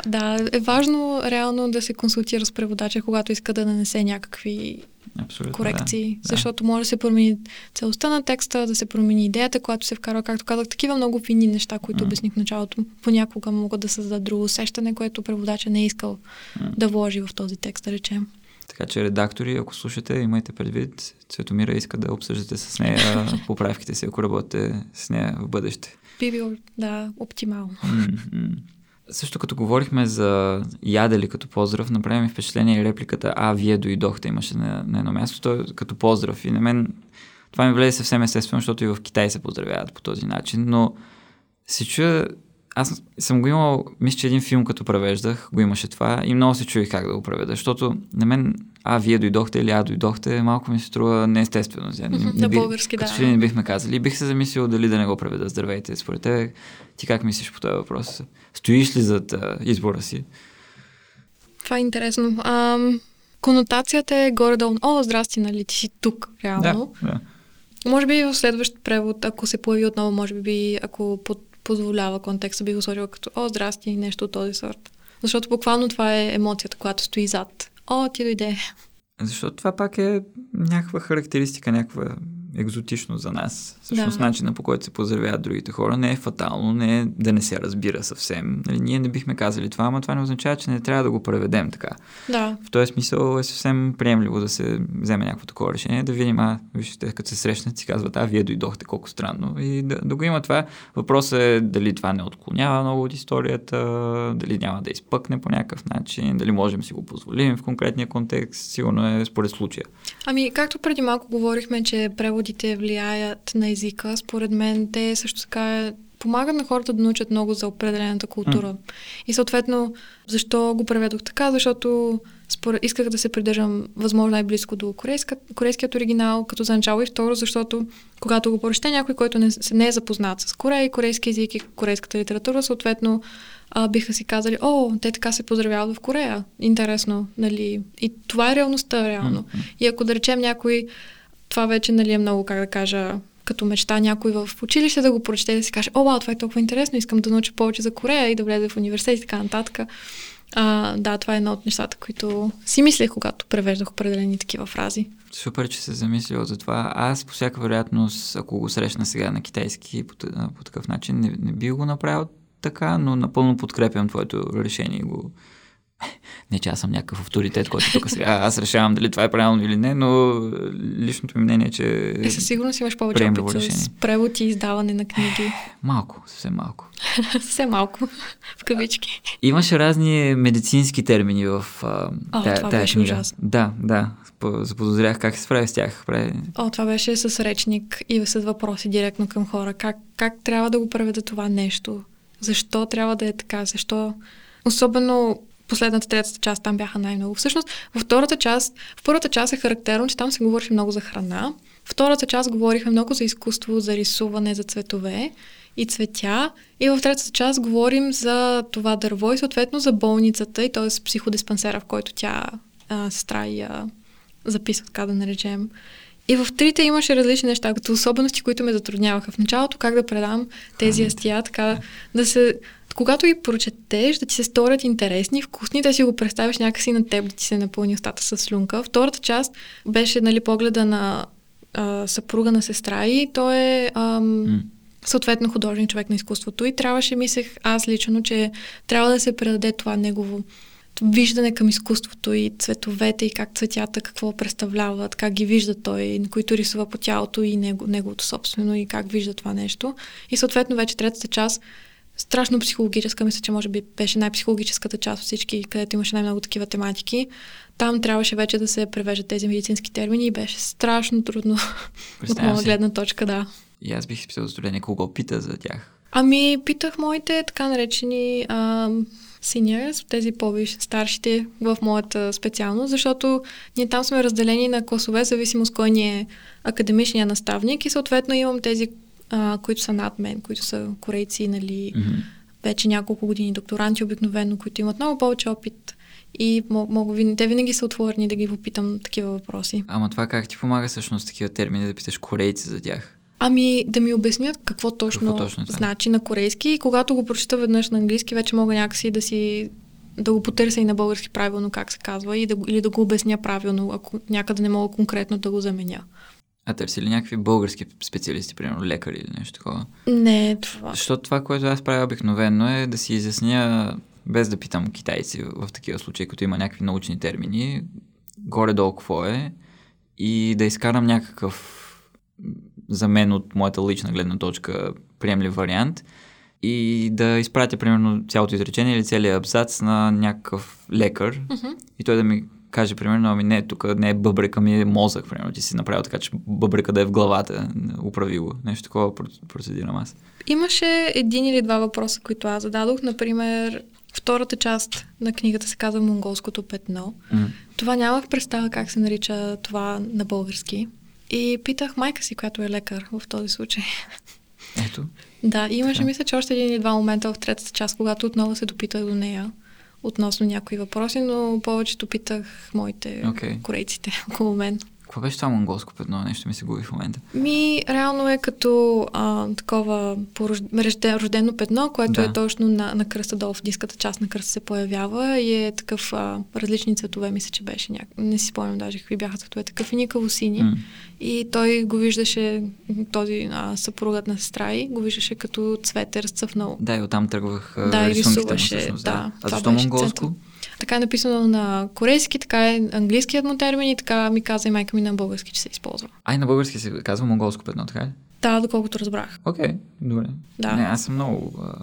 да, е важно реално да се консултира с преводача, когато иска да нанесе някакви Абсолютно, корекции, да. защото може да се промени целостта на текста, да се промени идеята, която се вкарва, както казах, такива много фини неща, които mm. обясних в началото, понякога могат да създадат друго усещане, което преводача не е искал mm. да вложи в този текст, да речем. Така че редактори, ако слушате, имайте предвид, Цветомира иска да обсъждате с нея поправките си, ако работите с нея в бъдеще би било, да, оптимално. Mm-hmm. Също като говорихме за ядели като поздрав, направи ми впечатление и репликата А, вие дойдохте, имаше на, на едно място, то като поздрав. И на мен това ми влезе съвсем естествено, защото и в Китай се поздравяват по този начин, но се чуя аз съм го имал, мисля, че един филм като превеждах, го имаше това и много се чуих как да го преведа, защото на мен, а, вие дойдохте или а, дойдохте, малко ми се струва неестествено. Не, не, български, да. не бихме казали. Бих се замислил дали да не го преведа. Здравейте, според те, ти как мислиш по този въпрос? Стоиш ли зад а, избора си? Това е интересно. Ам, конотацията е горе-долу. О, здрасти, нали ти си тук, реално. Да, да. Може би в следващ превод, ако се появи отново, може би, ако под позволява контекста, би го сложила като О, здрасти, нещо от този сорт. Защото буквално това е емоцията, която стои зад. О, ти дойде. Защото това пак е някаква характеристика, някаква екзотично за нас. Всъщност Да. начина по който се поздравяват другите хора не е фатално, не е да не се разбира съвсем. Нали, ние не бихме казали това, ама това не означава, че не трябва да го преведем така. Да, В този смисъл е съвсем приемливо да се вземе някакво такова решение, да видим, а, вижте, като се срещнат, си казват, а, вие дойдохте, колко странно. И да, да го има това. Въпросът е дали това не отклонява много от историята, дали няма да изпъкне по някакъв начин, дали можем си го позволим в конкретния контекст. Сигурно е според случая. Ами, както преди малко говорихме, че преводите влияят на езика, според мен те също така помагат на хората да научат много за определената култура. М. И съответно, защо го преведох така? Защото според, исках да се придържам възможно най-близко до корейска, корейският оригинал, като за начало и второ, защото когато го прочете някой, който не, не е запознат с Корея и корейски език и корейската литература, съответно а, биха си казали, о, те така се поздравяват в Корея. Интересно, нали? И това е реалността, реално. М. И ако да речем някой, това вече нали, е много, как да кажа, като мечта някой в училище да го прочете и да си каже, о, вау, това е толкова интересно, искам да науча повече за Корея и да влезе в университет и така нататък. А, да, това е едно от нещата, които си мислех, когато превеждах определени такива фрази. Супер, че се замислил за това. Аз по всяка вероятност, ако го срещна сега на китайски по, по такъв начин, не, не би го направил така, но напълно подкрепям твоето решение и го... Не, че аз съм някакъв авторитет, който тук сега аз решавам дали това е правилно или не, но личното ми мнение е, че Е, със сигурност имаш повече опит с решение. превод и издаване на книги. малко, съвсем малко. Съвсем малко, в кавички. Имаше разни медицински термини в а, О, тая, това тая беше книга. ужасно. Да, да. По- Заподозрях как се справя с тях. Прави... О, това беше с речник и с въпроси директно към хора. Как, как трябва да го преведа това нещо? Защо трябва да е така? Защо? Особено последната, третата част там бяха най-много. Всъщност, във втората част, в първата част е характерно, че там се говореше много за храна. Втората част говориха много за изкуство, за рисуване, за цветове и цветя. И в третата част говорим за това дърво и съответно за болницата, и т.е. психодиспансера, в който тя а, сестра и а, записва, така да наречем. И в трите имаше различни неща, като особености, които ме затрудняваха. В началото как да предам тези астия, така да се... Когато ги прочетеш, да ти се сторят интересни, вкусни, да си го представиш някакси на теб, да ти се напълни устата с слюнка. Втората част беше нали, погледа на а, съпруга на сестра и той е ам, съответно художник, човек на изкуството и трябваше, мислех аз лично, че трябва да се предаде това негово виждане към изкуството и цветовете и как цветята какво представляват, как ги вижда той, на които рисува по тялото и него, неговото собствено и как вижда това нещо. И съответно вече третата част страшно психологическа, мисля, че може би беше най-психологическата част от всички, където имаше най-много такива тематики. Там трябваше вече да се превеждат тези медицински термини и беше страшно трудно от моя си. гледна точка, да. И аз бих изписал затруднение кого пита за тях. Ами, питах моите така наречени ам, seniors, тези по-висши, старшите в моята специалност, защото ние там сме разделени на класове, в зависимост кой ни е академичния наставник и съответно имам тези, а, които са над мен, които са корейци, нали, Мгм. вече няколко години докторанти обикновено, които имат много повече опит и мо- мога, те винаги са отворени да ги попитам такива въпроси. Ама това как ти помага всъщност такива термини да питаш корейци за тях? Ами да ми обяснят какво точно, Какво точно е това? значи на корейски и когато го прочета веднъж на английски, вече мога някакси да си да го потърся и на български правилно как се казва и да, или да го обясня правилно, ако някъде не мога конкретно да го заменя. А търси ли някакви български специалисти, примерно лекари или нещо такова? Не, това. Защото това, което аз правя обикновено е да си изясня, без да питам китайци в такива случаи, като има някакви научни термини, горе-долу какво е и да изкарам някакъв за мен от моята лична гледна точка приемлив вариант и да изпратя примерно цялото изречение или целият абзац на някакъв лекар Мгм. и той да ми каже примерно, ами не, тук не е бъбрека ми, е мозък, примерно. Ти си направил така, че бъбрека да е в главата, управи го. Нещо такова проц- процедирам аз. Имаше един или два въпроса, които аз зададох. Например, втората част на книгата се казва Монголското петно. М. Това нямах представа как се нарича това на български. И питах майка си, която е лекар в този случай. Ето. Да, имаше, Така. мисля, че още един или два момента в третата част, когато отново се допитах до нея относно някои въпроси, но повечето питах моите Окей. корейците около мен. Какво беше това монголско петно? Нещо ми се губи в момента. Ми, реално е като а, такова порождено, рождено петно, което да. е точно на, на кръста долу в диската част на кръста се появява и е такъв а, различни цветове, мисля, че беше някак. Не си спомням даже какви бяха цветове. Такъв и никаво сини. Mm. И той го виждаше, този а, съпругът на сестра и го виждаше като цвете разцъфнал. Да, и оттам тръгвах да, и рисуваше. Му, да, да. А защо монголско? Център. Така е написано на корейски, така е английският му термин и така ми каза и майка ми на български, че се използва. А и на български се казва монголско петно, така ли? Да, доколкото разбрах. Окей, okay, добре. Да. Не, аз съм много а,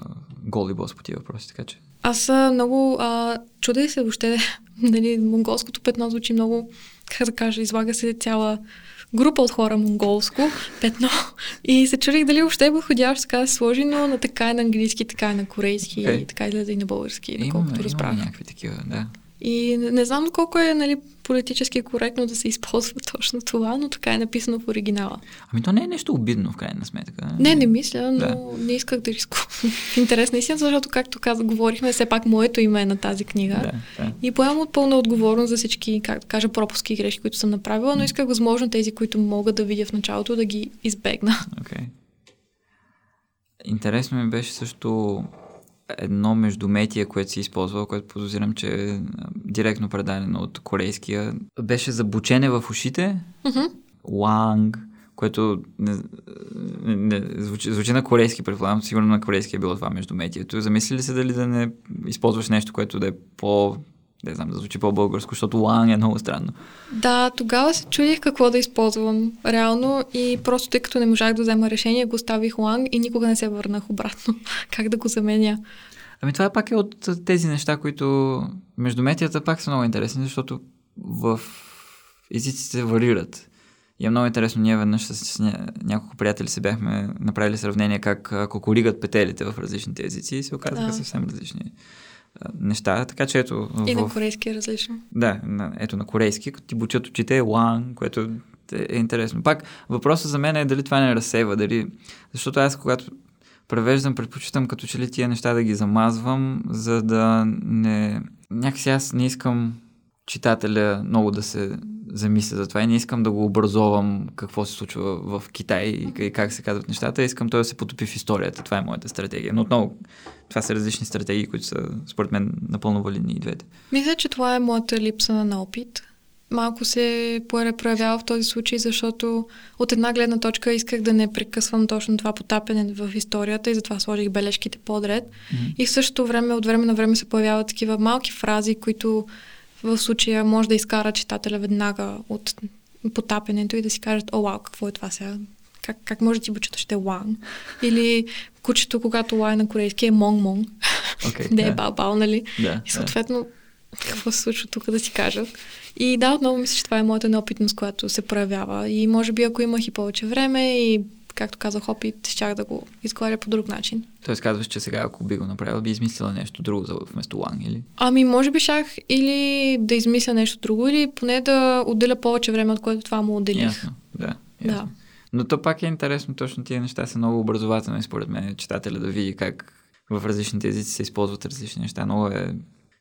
голи бос по тия въпроси, така че. Аз много а, чудех се въобще, дали монголското петно звучи много, как да кажа, излага се цяла група от хора монголско петно и се чудих дали въобще е подходящо така да се сложи, но на така и на английски, така и на корейски okay. и така излезе и на български, доколкото разбрах. Имаме някакви такива, да. И не, знам колко е нали, политически коректно да се използва точно това, но така е написано в оригинала. Ами то не е нещо обидно в крайна сметка. Не, не мисля, но да. не исках да рискувам. в интерес на истина, защото както каза, говорихме, все пак моето име е на тази книга. Да, да. И поемам от пълна отговорност за всички, как да кажа, пропуски и грешки, които съм направила, но исках възможно тези, които мога да видя в началото, да ги избегна. Okay. Интересно ми беше също едно междуметие, което си използвал, което подозирам, че е директно предадено от корейския. Беше за бучене в ушите. Mm-hmm. Ланг, което не, не, звучи, звучи на корейски, предполагам, сигурно на корейски е било това междуметието. Замисли ли се дали да не използваш нещо, което да е по не знам, да звучи по-българско, защото лан е много странно. Да, тогава се чудих какво да използвам реално и просто тъй като не можах да взема решение, го оставих ланг и никога не се върнах обратно. как да го заменя? Ами това пак е от тези неща, които междуметията пак са много интересни, защото в езиците варират. И е много интересно, ние веднъж с, с няколко приятели се бяхме направили сравнение как кокоригат петелите в различните езици и се оказаха да. съвсем различни неща. Така че ето. И в... на корейски е различно. Да, на, ето на корейски, като ти бучат очите е лан, което е, е интересно. Пак въпросът за мен е дали това не разсейва, дали... Защото аз когато превеждам, предпочитам като че ли тия неща да ги замазвам, за да не... Някакси аз не искам читателя много да се замисля за това и не искам да го образовам какво се случва в Китай и как се казват нещата. Искам той да се потопи в историята. Това е моята стратегия. Но отново, това са различни стратегии, които са според мен напълно валидни и двете. Мисля, че това е моята липса на опит. Малко се проявява в този случай, защото от една гледна точка исках да не прекъсвам точно това потапене в историята и затова сложих бележките подред. Mm-hmm. И в същото време, от време на време се появяват такива малки фрази, които в случая може да изкара читателя веднага от потапенето и да си кажат, о, вау, какво е това сега? Как, как може ти бучето ще е лан? Или кучето, когато лай на корейски е монг-монг. Okay, да е бал-бал, нали? Yeah, и съответно, yeah. какво се случва тук да си кажат. И да, отново мисля, че това е моята неопитност, която се проявява. И може би, ако имах и повече време и както казах, опит, щях да го изговаря по друг начин. Тоест казваш, че сега, ако би го направил, би измислила нещо друго за вместо ланг, или? Ами, може би шах или да измисля нещо друго, или поне да отделя повече време, от което това му отделих. Ясно, да. Ясно. да. Но то пак е интересно, точно тия неща са много образователни, според мен, читателя да види как в различните езици се използват различни неща. Много е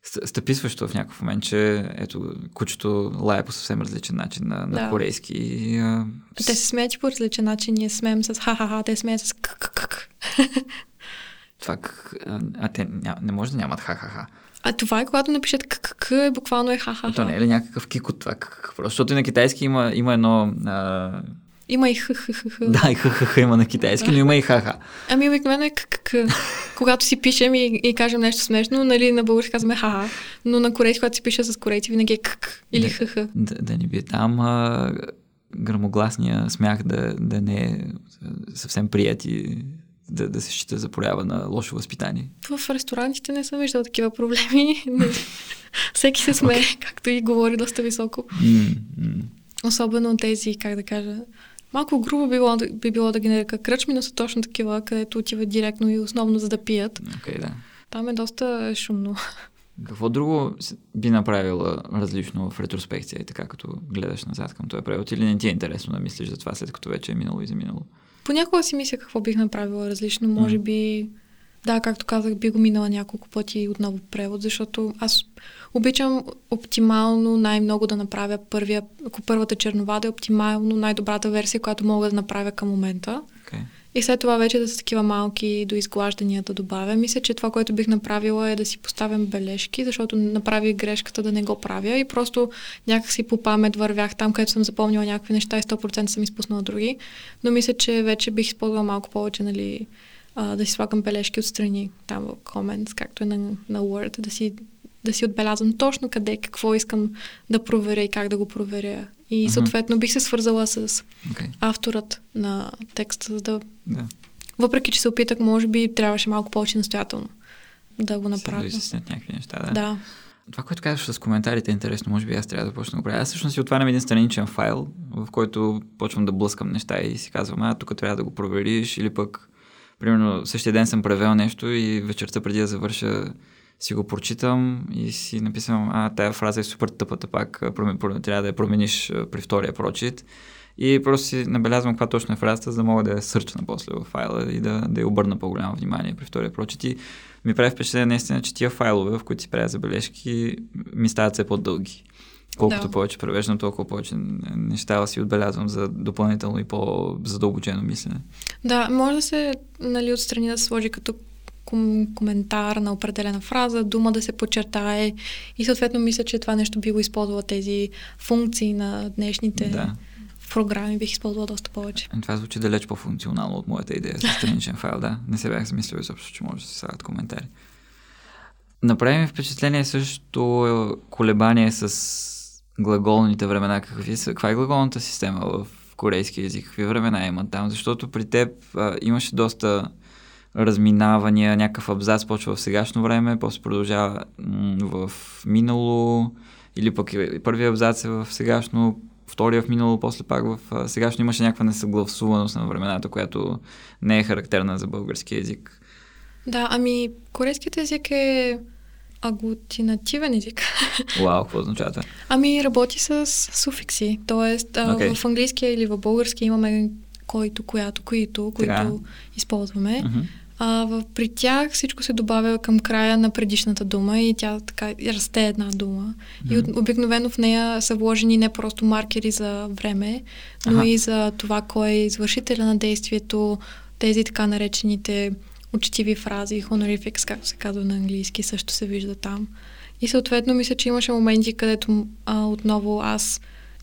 стъписващо в някакъв момент, че ето, кучето лая по съвсем различен начин на, на да. корейски. И, а... Те се смеят по различен начин, ние смеем с ха-ха-ха, те смеят с к Това, а, а те ня, не може да нямат ха-ха-ха. А това е когато напишат ККК, е буквално е ха-ха-ха. То не е ли някакъв кик от това? Просто защото и на китайски има, има едно а, има и ХХХ. Да, и ХХХ има на китайски, но има и ХХ. Ами обикновено е ККК. Когато си пишем и, и кажем нещо смешно, нали, на български казваме ха но на корейски, когато си пише с корейци, винаги е КК или ХХ. Да, да не би там а, грамогласния смях да, да не е съвсем прият и да, да се счита за проява на лошо възпитание. В ресторантите не съм виждала такива проблеми. Всеки се смее, okay. както и говори доста високо. Mm-hmm. Особено тези, как да кажа, Малко грубо би било, би било да ги нарека кръчми, но са точно такива, където отиват директно и основно за да пият. Okay, да. Там е доста шумно. Какво друго би направила различно в ретроспекция така, като гледаш назад към този превод? Или не ти е интересно да мислиш за това, след като вече е минало и заминало? Понякога си мисля какво бих направила различно. Може би Да, както казах, би го минала няколко пъти отново превод, защото аз обичам оптимално най-много да направя първия, ако първата чернова да е оптимално най-добрата версия, която мога да направя към момента. Okay. И след това вече да са такива малки до изглаждания да добавя. Мисля, че това, което бих направила е да си поставям бележки, защото направих грешката да не го правя и просто някакси по памет вървях там, където съм запомнила някакви неща и 100% съм изпуснала други. Но мисля, че вече бих използвала малко повече, нали, а, да си слагам бележки отстрани там в comments, както е на, на Word, да си, да си отбелязвам точно къде, какво искам да проверя и как да го проверя. И съответно бих се свързала с okay. авторът на текста, за да... да. Въпреки, че се опитах, може би трябваше малко повече настоятелно да го направя. Да изяснят някакви неща, да. Да. Това, което казваш с коментарите е интересно, може би аз трябва да почна да го правя. Аз всъщност си отварям един страничен файл, в който почвам да блъскам неща и си казвам, а тук трябва да го провериш или пък примерно същия ден съм превел нещо и вечерта преди да завърша си го прочитам и си написвам, а, тая фраза е супер тъпата пак, трябва да я промениш при втория прочит. И просто си набелязвам каква точно е фразата, за да мога да я сърчна после в файла и да, да я обърна по-голямо внимание при втория прочит. И ми прави впечатление наистина, че тия файлове, в които си правя забележки, ми стават все по-дълги. Колкото да. повече превеждам, толкова повече неща си отбелязвам за допълнително и по-задълбочено мислене. Да, може да се нали, отстрани да се сложи като ком- коментар на определена фраза, дума да се подчертае и съответно мисля, че това нещо би го използвала тези функции на днешните да. програми, бих използвала доста повече. Е, това звучи далеч по-функционално от моята идея за страничен файл, да. Не се бях замислил изобщо, че може да се слагат коментари. Направи ми впечатление също колебание с глаголните времена. Какви са, каква е глаголната система в корейски язик? Какви времена има там? Защото при теб а, имаше доста разминавания, някакъв абзац почва в сегашно време, после продължава в минало, или пък първият абзац е в сегашно, втория в минало, после пак в сегашно имаше някаква несъгласуваност на времената, която не е характерна за български язик. Да, ами корейският език е аглутинативен език. Вау, какво означава това? Ами работи с суфикси, т.е. Okay. в английския или в български имаме който, която, които, които Така. използваме. Uh-huh. А, в, при тях всичко се добавя към края на предишната дума и тя така расте една дума. Mm-hmm. И от, обикновено в нея са вложени не просто маркери за време, но ага. и за това кой е извършителя на действието, тези така наречените учтиви фрази, honorifics, както се казва на английски, също се вижда там. И съответно мисля, че имаше моменти, където а, отново аз,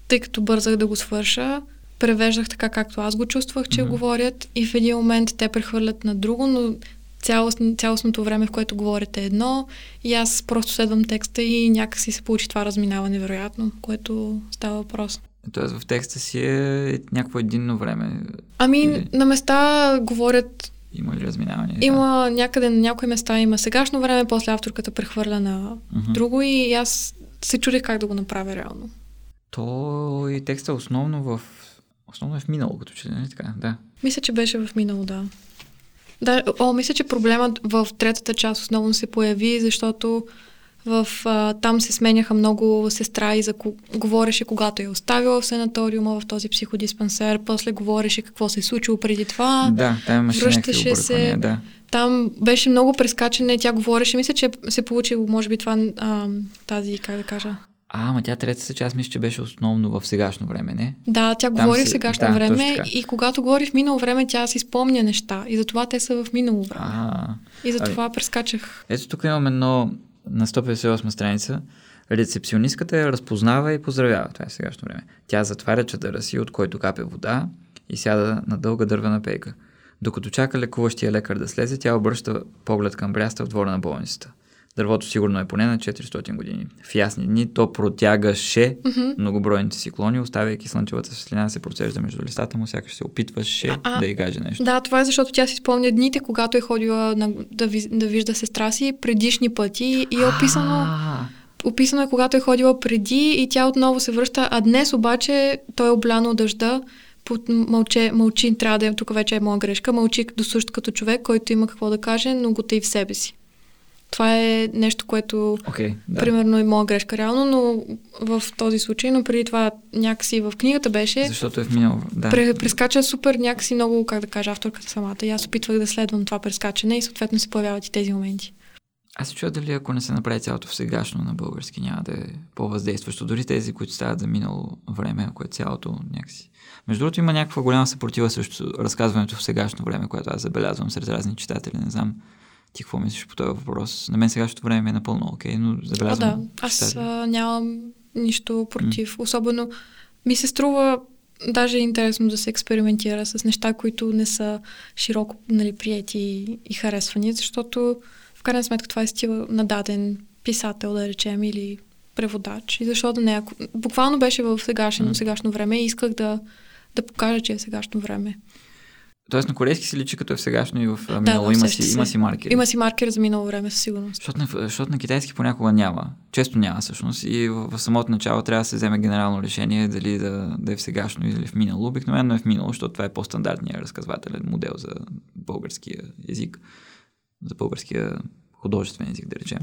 тъй като бързах да го свърша, превеждах така, както аз го чувствах, че mm-hmm. говорят и в един момент те прехвърлят на друго, но цялост, цялостното време, в което говорите едно и аз просто следвам текста и някакси се получи това разминаване, вероятно, което става въпрос. Тоест в текста си е някакво единно време. Ами или... на места говорят има ли разминаване? Има някъде на някои места има сегашно време, после авторката прехвърля на uh-huh. друго и аз се чудих как да го направя реално. То и текста основно в Основно е в минало, като че не така, да. Мисля, че беше в минало, да. Да, о, мисля, че проблемът в третата част основно се появи, защото в, а, там се сменяха много сестра и за, говореше когато е оставила в санаториума в този психодиспансер, после говореше какво се е случило преди това. Да, там имаше връщаше се. Да. Там беше много прескачане, тя говореше, мисля, че се получило, може би това, а, тази, как да кажа, а, ама тя третата част мисля, че беше основно в сегашно време, не? Да, тя Там говори в сегашно да, време и когато говори в минало време, тя си спомня неща и затова те са в минало време. А, и затова ами, прескачах. Ето тук имам едно на 158 страница. Рецепционистката я разпознава и поздравява. Това е сегашно време. Тя затваря чадъра си, от който капе вода и сяда на дълга дървена пейка. Докато чака лекуващия лекар да слезе, тя обръща поглед към бряста в двора на болницата. Дървото сигурно е поне на 400 години. В ясни дни то протягаше mm-hmm. многобройните си клони, оставяйки слънчевата светлина се процежда между листата му, сякаш се опитваше А-а. да й каже нещо. Да, това е защото тя си спомня дните, когато е ходила на, да, ви, да вижда сестра си предишни пъти и е описано... А-а. Описано е когато е ходила преди и тя отново се връща, а днес обаче той е обляно дъжда, мълче, мълчи, трябва да е, тук вече е моя грешка, мълчи до като човек, който има какво да каже, но го тъй в себе си. Това е нещо, което okay, да. примерно е моя грешка реално, но в този случай, но преди това някакси в книгата беше... Защото е в минало, да. Прескача супер някакси много, как да кажа, авторката самата. И аз опитвах да следвам това прескачане и съответно се появяват и тези моменти. Аз се чуя дали ако не се направи цялото в сегашно на български, няма да е по-въздействащо. Дори тези, които стават за минало време, ако е цялото някакси. Между другото има някаква голяма съпротива срещу разказването в сегашно време, което аз забелязвам сред разни читатели. Не знам ти какво мислиш по този въпрос? На мен сегашното време е напълно окей, okay, но забелязвам. А, да, аз а, нямам нищо против. Mm. Особено ми се струва даже е интересно да се експериментира с неща, които не са широко нали, прияти и харесвани, защото в крайна сметка това е стил на даден писател, да речем, или преводач. И защото не, буквално беше в сегашно, mm. сегашно време и исках да, да покажа, че е сегашно време. Тоест на корейски се личи като е в сегашно и в минало. Да, има, си, има си маркери. Има си маркери за минало време, със сигурност. Защото на, защото на китайски понякога няма. Често няма всъщност. И в, в самото начало трябва да се вземе генерално решение дали да, да е в сегашно или в минало. Обикновено е в минало, защото това е по-стандартният разказвателен модел за българския език. За българския художествен език, да речем.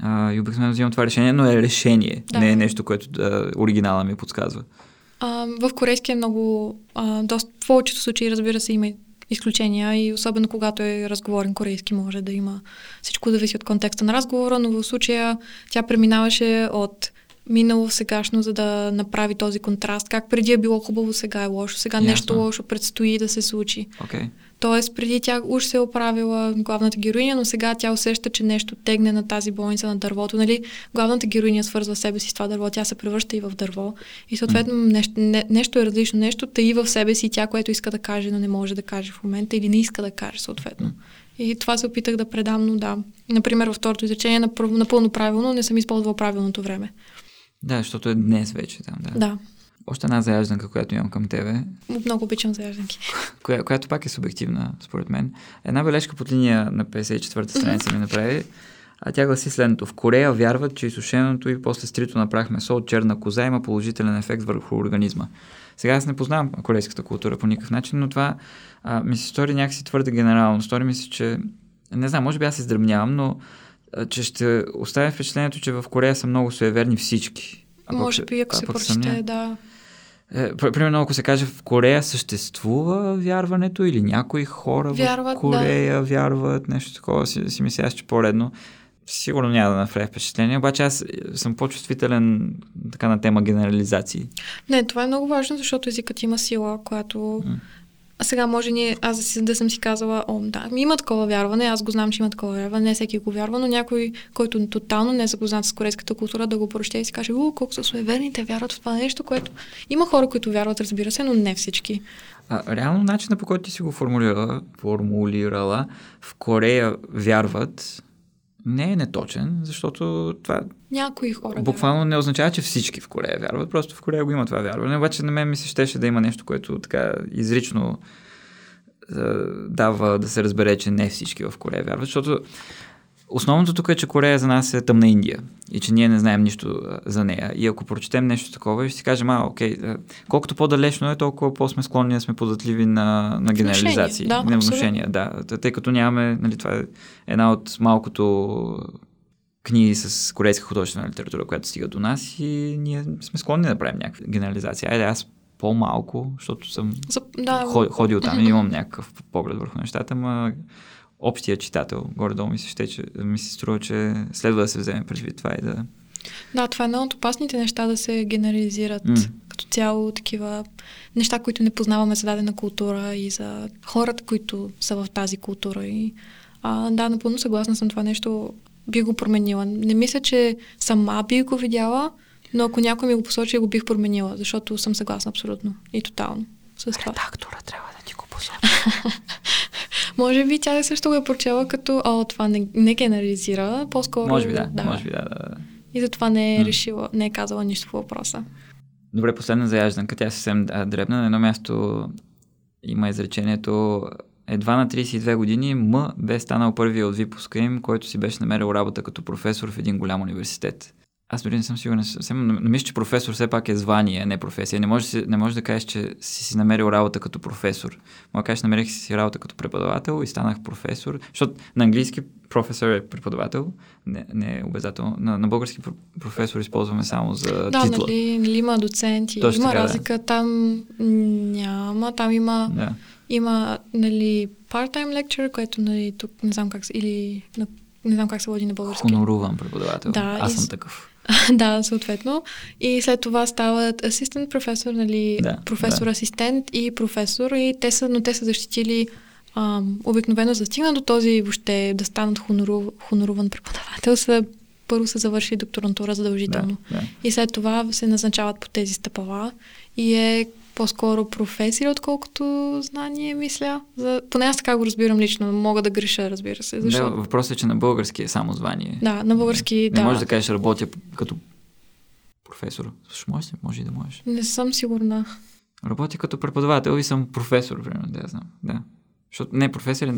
А, и обикновено взимам това решение, но е решение. Да. Не е нещо, което да, оригинала ми подсказва. А, в корейски е много, а, доста, в повечето случаи, разбира се, има изключения и особено когато е разговорен корейски, може да има всичко зависи от контекста на разговора, но в случая тя преминаваше от минало в сегашно, за да направи този контраст. Как преди е било хубаво, сега е лошо. Сега Ясно. нещо лошо предстои да се случи. Okay. Тоест, преди тя уж се е оправила главната героиня, но сега тя усеща, че нещо тегне на тази болница на дървото. Нали? Главната героиня свързва себе си с това дърво, тя се превръща и в дърво. И съответно нещо, не, нещо е различно. Нещо таи в себе си тя, което иска да каже, но не може да каже в момента или не иска да каже съответно. И това се опитах да предам, но да. Например, във второто изречение напълно правилно не съм използвал правилното време. Да, защото е днес вече там, да. Да. Още една заяжданка, която имам към тебе. Много обичам заяжданки. Коя, която пак е субективна, според мен. Една бележка под линия на 54-та страница ми направи. А тя гласи следното. В Корея вярват, че изсушеното и после стрито на прах месо от черна коза има положителен ефект върху организма. Сега аз не познавам корейската култура по никакъв начин, но това а, ми се стори някакси твърде генерално. Стори ми се, че не знам, може би аз се издръбнявам, но а, че ще оставя впечатлението, че в Корея са много суеверни всички. А може би, ако се прочете, да. Е, примерно, ако се каже в Корея съществува вярването или някои хора вярват, в Корея да. вярват, нещо такова, си, си мисля, че по-редно. Сигурно няма да направи впечатление, обаче аз съм по-чувствителен така на тема генерализации. Не, това е много важно, защото езикът има сила, която. Сега може ни, аз да, си, да съм си казала, о, да, има такова вярване, аз го знам, че има такова вярване, не всеки го вярва, но някой, който тотално не е запознат с корейската култура, да го прочете и си каже, о, колко са суеверните, вярват в това нещо, което... Има хора, които вярват, разбира се, но не всички. А, реално начинът по който ти си го формулирала, формулирала, в Корея вярват, не е неточен, защото това. Някои хора. Буквално вярват. не означава, че всички в Корея вярват, просто в Корея го има това вярване. Обаче на мен ми се щеше да има нещо, което така изрично дава да се разбере, че не всички в Корея вярват, защото Основното тук е, че Корея за нас е тъмна Индия и че ние не знаем нищо за нея. И ако прочетем нещо такова, ще си кажем, а, окей, колкото по-далечно е, толкова по-сме склонни да сме податливи на, на генерализации, да, на вношения. Да, тъй като нямаме, нали, това е една от малкото книги с корейска художествена литература, която стига до нас и ние сме склонни да правим някаква генерализация. Айде, аз по-малко, защото съм За, да. ходил там и имам някакъв поглед върху нещата, ма общия читател, горе-долу ми се, ще, че, ми се струва, че следва да се вземе предвид това и да... Да, това е едно от опасните неща да се генерализират mm. като цяло такива неща, които не познаваме за дадена култура и за хората, които са в тази култура. И, а, да, напълно съгласна съм това нещо. Би го променила. Не мисля, че сама би го видяла, но ако някой ми го посочи, го бих променила, защото съм съгласна абсолютно и тотално с това. Редактора трябва да ти го посочи. Може би тя също го е прочела като, о, това не, не генерализира, по-скоро... Може би да, да. може би да, да. И затова не е решила, не е казала нищо по въпроса. Добре, последна заяжданка, тя е съвсем дребна. На едно място има изречението едва на 32 години М бе станал първия от випуска им, който си беше намерил работа като професор в един голям университет. Аз дори не съм сигурен. Съвсем, не мисля, че професор все пак е звание, не професия. Не можеш, не можеш да кажеш, че си си намерил работа като професор. Може да кажеш, намерих си работа като преподавател и станах професор. Защото на английски професор е преподавател, не, не е обязателно. На, на български професор използваме само за да, титла. нали, нали има доценти, Точно има така, да. разлика, там няма, там има, Да. има нали, part-time lecture, което нали, тук не знам как се, или на, не знам как се води на български. Хоноруван преподавател. Да, Аз съм такъв. да, съответно. И след това стават асистент професор, нали, Да, професор да. асистент и професор, и те са, но те са защитили ам, обикновено за да стигнат до този въобще да станат хонору, хоноруван преподавател, са, първо са завършили докторантура задължително. Да, да. И след това се назначават по тези стъпала и е по-скоро професия, отколкото знание, мисля. За... Поне аз така го разбирам лично, но мога да греша, разбира се. Да, Защото... въпросът е, че на български е само звание. Да, на български, Не да. можеш да кажеш работя като професор. Също може, ли? може и да можеш. Не съм сигурна. Работя като преподавател и съм професор, примерно, да я знам. Да. Защото не е професор,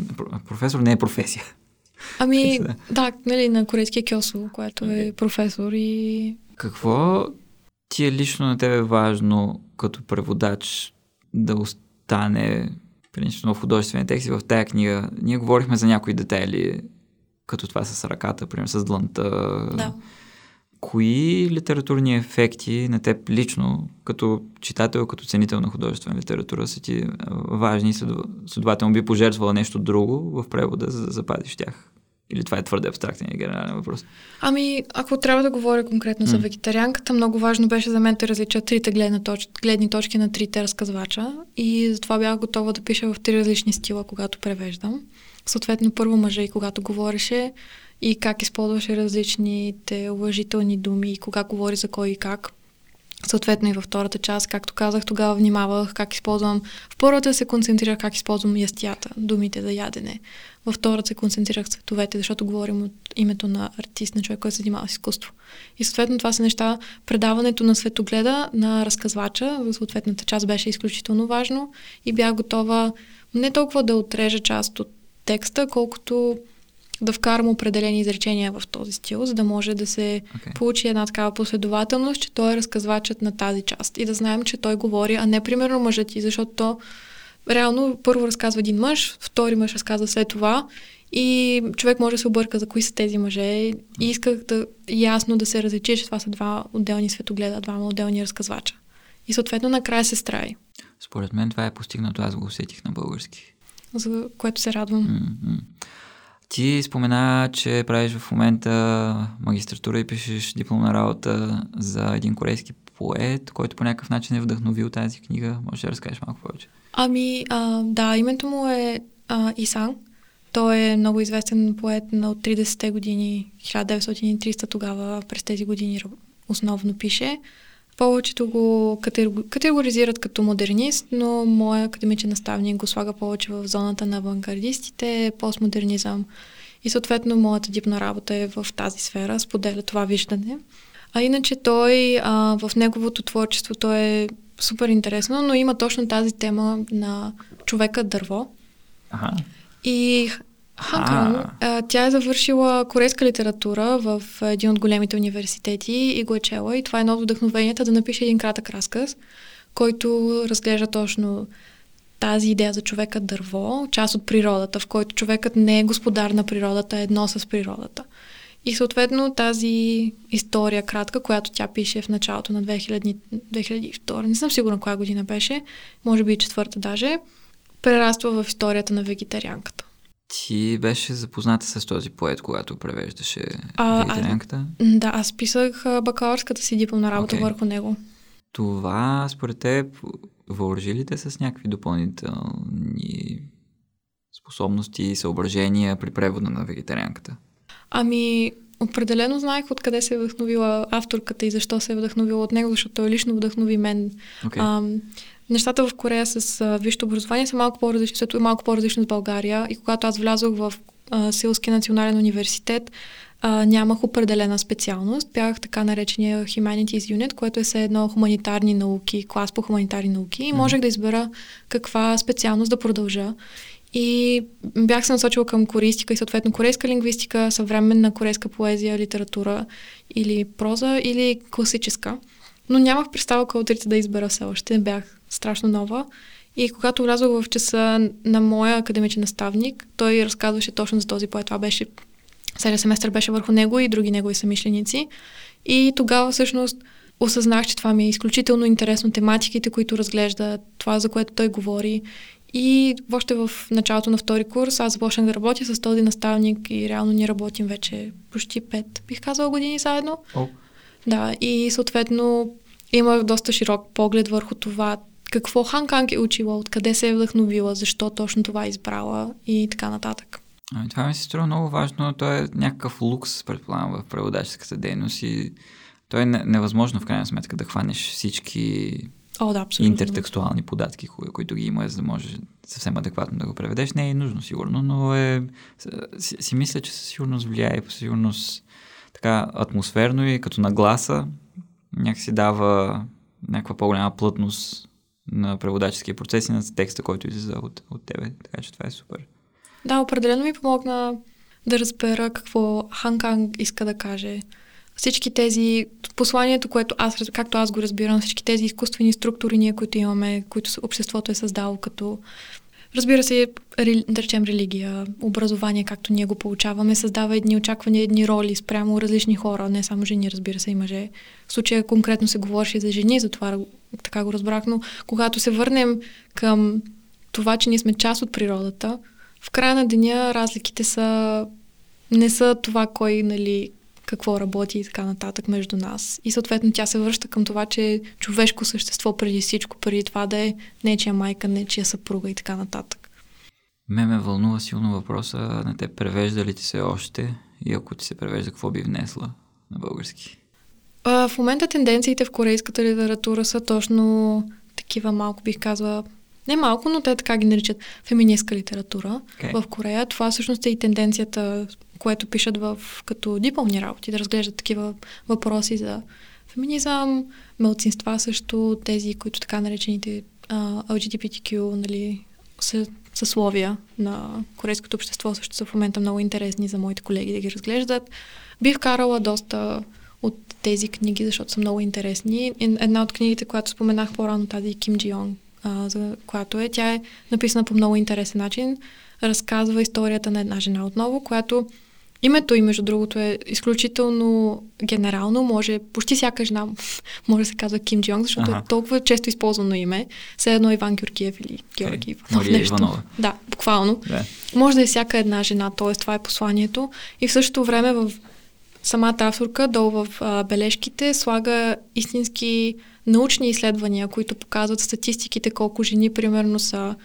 професор не е професия. Ами, Да. да, нали, на корейския кьосо, което е професор и... Какво ти е лично на тебе важно като преводач да остане принципно в художествения текст и в тая книга? Ние говорихме за някои детайли, като това с ръката, примерно с длънта. Да. Кои литературни ефекти на теб лично, като читател, като ценител на художествена литература, са ти важни и следователно би пожертвала нещо друго в превода, за да запазиш тях? Или това е твърде абстрактен и генерален въпрос? Ами, ако трябва да говоря конкретно за М. вегетарианката, много важно беше за мен да различа трите гледна точ... гледни точки на трите разказвача и затова бях готова да пиша в три различни стила, когато превеждам. Съответно, първо мъжа и когато говореше и как използваше различните уважителни думи и кога говори за кой и как. Съответно и във втората част, както казах, тогава внимавах как използвам. В първата се концентрирах как използвам ястията, думите за ядене. Във втората се концентрирах цветовете, защото говорим от името на артист, на човек, който се занимава с изкуство. И съответно това са неща. Предаването на светогледа на разказвача в съответната част беше изключително важно и бях готова не толкова да отрежа част от текста, колкото да вкарам определени изречения в този стил, за да може да се Okay. получи една такава последователност, че той е разказвачът на тази част и да знаем, че той говори, а не примерно мъжът ти, защото то реално първо разказва един мъж, втори мъж разказва след това и човек може да се обърка за кои са тези мъже и исках да ясно да се различи, че това са два отделни светогледа, двама отделни разказвача. И съответно накрая се страи, Според мен това е постигнато, аз го усетих на български. за което се радвам. М-м. Ти спомена, че правиш в момента магистратура и пишеш дипломна работа за един корейски поет, който по някакъв начин е вдъхновил тази книга. Може да разкажеш малко повече? Ами, а, да, името му е а, Исан. Той е много известен поет на от 30-те години, 1930 тогава, през тези години основно пише. Повечето го катего- категоризират като модернист, но моя академичен наставник го слага повече в зоната на авангардистите, постмодернизъм. И съответно моята дипна работа е в тази сфера, споделя това виждане. А иначе той, а, в неговото творчество, той е супер интересно, но има точно тази тема на човека дърво. Ага. И Ханкрон, а, тя е завършила корейска литература в един от големите университети и го е чела. И това е едно от вдъхновенията да напише един кратък разказ, който разглежда точно тази идея за човека дърво, част от природата, в който човекът не е господар на природата, е едно с природата. И съответно тази история кратка, която тя пише в началото на 2000, 2002, не съм сигурна коя година беше, може би и четвърта даже, прераства в историята на вегетарианката. Ти беше запозната с този поет, когато превеждаше вегетарианката. Да, аз писах бакалавърската си дипломна работа Окей. върху него. Това, според теб, въоръжи ли те с някакви допълнителни способности и съображения при превода на вегетарианката? Ами, определено знаех откъде се е вдъхновила авторката и защо се е вдъхновила от него, защото той лично вдъхнови мен. Okay. Ам, нещата в Корея с а, висшето образование са малко по-различни, защото е малко по-различно с България. И когато аз влязох в а, Силски национален университет, а, нямах определена специалност. Бях така наречения Humanities Unit, което е все едно хуманитарни науки, клас по хуманитарни науки. И можех да избера каква специалност да продължа. И бях се насочила към корейстика и съответно корейска лингвистика, съвременна корейска поезия, литература или проза или класическа. Но нямах представа кой трите да избера все още. Бях страшно нова. И когато влязох в часа на моя академичен наставник, той разказваше точно за този поет. Това беше Целият семестър беше върху него и други негови самишленици. И тогава всъщност осъзнах, че това ми е изключително интересно. Тематиките, които разглежда, това, за което той говори. И още в началото на втори курс аз започнах да работя с този наставник и реално ни работим вече почти пет, бих казала, години заедно. О. Да, и съответно имах доста широк поглед върху това какво Хан Канг е учила, откъде се е вдъхновила, защо точно това е избрала и така нататък. Ами, това ми се струва много важно. То е някакъв лукс, предполагам, в преводаческата дейност и то е невъзможно в крайна сметка да хванеш всички О, да, абсолютно. интертекстуални податки, кои, които ги има, за да можеш съвсем адекватно да го преведеш. Не е нужно, сигурно, но е, си, си мисля, че със сигурност влияе, със сигурност така атмосферно и като нагласа някакси дава някаква по-голяма плътност на преводаческия процес и на текста, който излиза от, от тебе. Така че това е супер. Да, определено ми помогна да разбера какво Ханканг иска да каже. Всички тези, посланието, което аз, както аз го разбирам, всички тези изкуствени структури, ние, които имаме, които обществото е създало като Разбира се, да речем религия, образование, както ние го получаваме, създава едни очаквания, едни роли спрямо различни хора, не само жени, разбира се, и мъже. В случая конкретно се говореше за жени, затова така го разбрах, но когато се върнем към това, че ние сме част от природата, в края на деня разликите са не са това кой, нали, какво работи и така нататък между нас. И съответно тя се връща към това, че е човешко същество преди всичко, преди това да е нечия майка, нечия съпруга и така нататък. Ме ме вълнува силно въпроса на те превежда ли ти се още и ако ти се превежда, какво би внесла на български? А, в момента тенденциите в корейската литература са точно такива малко бих казала не малко, но те така ги наричат феминистка литература okay. в Корея. Това всъщност е и тенденцията, което пишат в, като дипломни работи, да разглеждат такива въпроси за феминизъм, мълцинства също, тези, които така наречените uh, LGBTQ, нали, са съсловия на корейското общество също са в момента много интересни за моите колеги да ги разглеждат. Бих карала доста от тези книги, защото са много интересни. Една от книгите, която споменах по-рано, тази Ким Джи Йонг, за която е, тя е написана по много интересен начин. Разказва историята на една жена отново, която Името и, между другото, е изключително генерално. Може, почти всяка жена може да се казва Ким Джонг, защото ага. е толкова често използвано име. Все едно Иван Георгиев или Георги Иванов. Мария нещо. Иванова. Да, буквално. Да. Може да е всяка една жена, т.е. това е посланието. И в същото време в самата авторка, долу в а, бележките, слага истински научни изследвания, които показват статистиките колко жени примерно са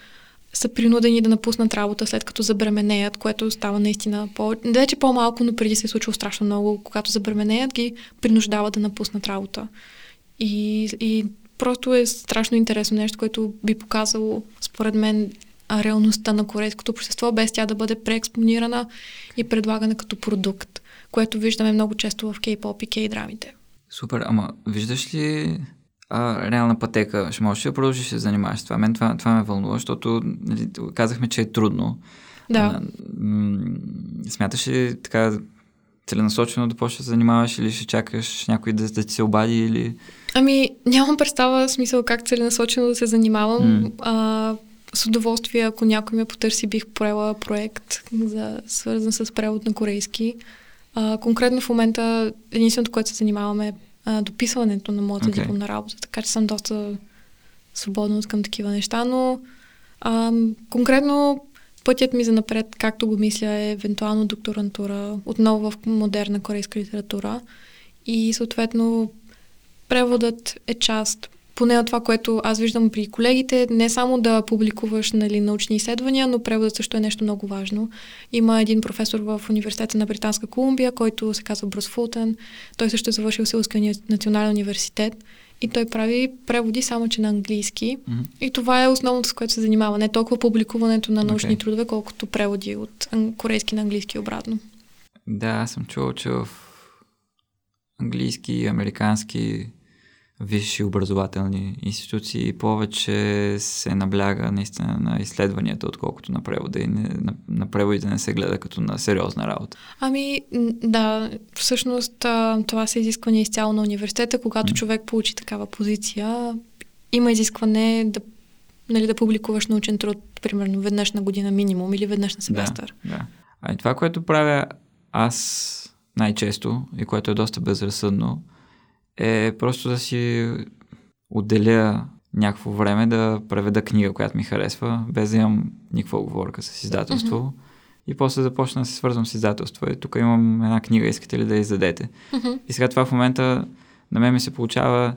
са принудени да напуснат работа след като забременеят, което става наистина по... Вече по-малко, но преди се е случило страшно много. Когато забременеят, ги принуждава да напуснат работа. И, и просто е страшно интересно нещо, което би показало, според мен, реалността на корейското общество, без тя да бъде преекспонирана и предлагана като продукт, което виждаме много често в кей-поп и кей-драмите. Супер, ама виждаш ли а, реална пътека, ще можеш да продължиш да се занимаваш с това. Мен това, това ме вълнува, защото нали, казахме, че е трудно. Да. А, м- смяташ ли така целенасочено да почнеш да се занимаваш или ще чакаш някой да, да ти се обади или... Ами, нямам представа смисъл как целенасочено да се занимавам. Mm. А, с удоволствие, ако някой ме потърси, бих проела проект, за, свързан с превод на корейски. А, конкретно в момента единственото, което се занимаваме е а, дописването на моята okay. дипломна работа, така че съм доста свободна към такива неща, но а, конкретно пътят ми за напред, както го мисля, е евентуално докторантура, отново в модерна корейска литература и съответно преводът е част поне от това, което аз виждам при колегите, не само да публикуваш нали, научни изследвания, но преводът също е нещо много важно. Има един професор в университета на Британска Колумбия, който се казва Брус Фултън. Той също е завършил Силския национален университет и той прави преводи само, че на английски. Mm-hmm. И това е основното, с което се занимава. Не толкова публикуването на научни okay. трудове, колкото преводи от корейски на английски обратно. Да, аз съм чувал, че в английски и американски висши образователни институции повече се набляга наистина на изследванията, отколкото на превода и не, на, на преводите не се гледа като на сериозна работа. Ами, да, всъщност това се изискване изцяло на университета. Когато mm. човек получи такава позиция, има изискване да, нали, да публикуваш научен труд, примерно веднъж на година минимум или веднъж на семестър. Да, да. А и това, което правя аз най-често, и което е доста безразсъдно, е просто да си отделя някакво време да преведа книга, която ми харесва, без да имам никаква оговорка с издателство. Mm-hmm. И после започна да се свързвам с издателство. И тук имам една книга, искате ли да издадете? Mm-hmm. И сега това в момента на мен ми се получава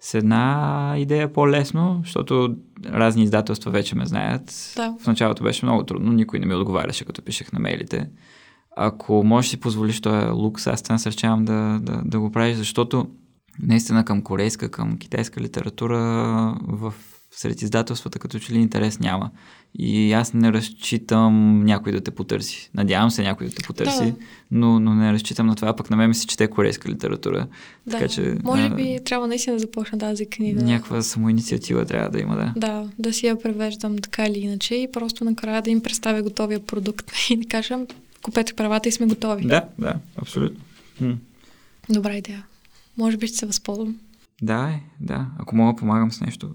с една идея по-лесно, защото разни издателства вече ме знаят. Да. В началото беше много трудно, никой не ми отговаряше, като пишех на мейлите. Ако можеш си позволиш този лукс, аз те насърчавам да, да, да го правиш, защото наистина към корейска, към китайска литература в сред издателствата като че ли интерес няма. И аз не разчитам някой да те потърси. Надявам се някой да те потърси, да. Но, но не разчитам на това, пък на мен ми се чете корейска литература. Да. Така, че, Може би а, трябва наистина да започна тази книга. Някаква самоинициатива трябва да има, да. Да, да си я превеждам така или иначе и просто накрая да им представя готовия продукт и да кажем, купете правата и сме готови. Да, да, абсолютно. М. Добра идея. Може би ще се възползвам. Да, е, да. Ако мога, помагам с нещо.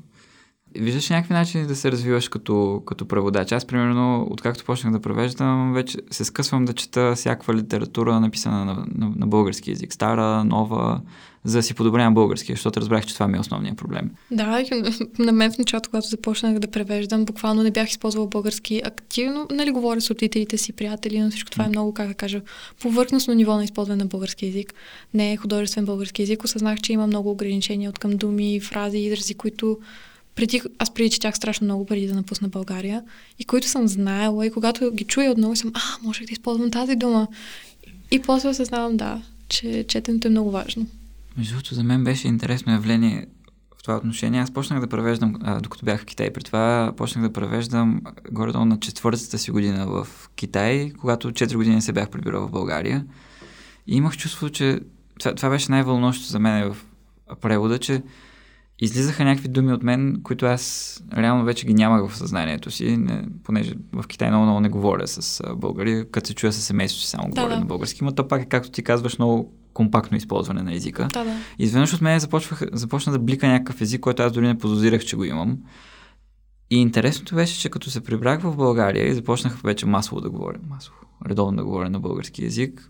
Виждаш някакви начини да се развиваш като, като преводач. Аз, примерно, откакто почнах да превеждам, вече се скъсвам да чета всякаква литература, написана на, на, на български язик. Стара, нова, за да си подобрявам български, защото разбрах, че това ми е основният проблем. Да, на мен в началото, когато започнах да превеждам, буквално не бях използвала български активно. Нали, говоря с родителите си, приятели, но всичко това е много, как да кажа, повърхностно ниво на използване на български язик. Не е художествен български язик. Осъзнах, че има много ограничения от към думи, фрази, изрази, които преди, аз преди четях страшно много преди да напусна България и които съм знаела и когато ги чуя отново съм, а, можех да използвам тази дума. И после осъзнавам, да, че четенето е много важно. Между другото, за мен беше интересно явление в това отношение. Аз почнах да превеждам, а, докато бях в Китай. При това почнах да превеждам горе-долу на четвъртата си година в Китай, когато 4 години се бях прибирал в България. И имах чувство, че това, това беше най-вълнуващо за мен в превода, че излизаха някакви думи от мен, които аз реално вече ги нямах в съзнанието си, не, понеже в Китай много, много не говоря с българи, като се чуя с семейството си само да, говоря да. на български, но то пак е, както ти казваш, много компактно използване на езика. Да, да. Изведнъж от мен започвах, започна да блика някакъв език, който аз дори не подозирах, че го имам. И интересното беше, че като се прибрах в България и започнах вече масово да говоря, масово, редовно да говоря на български язик,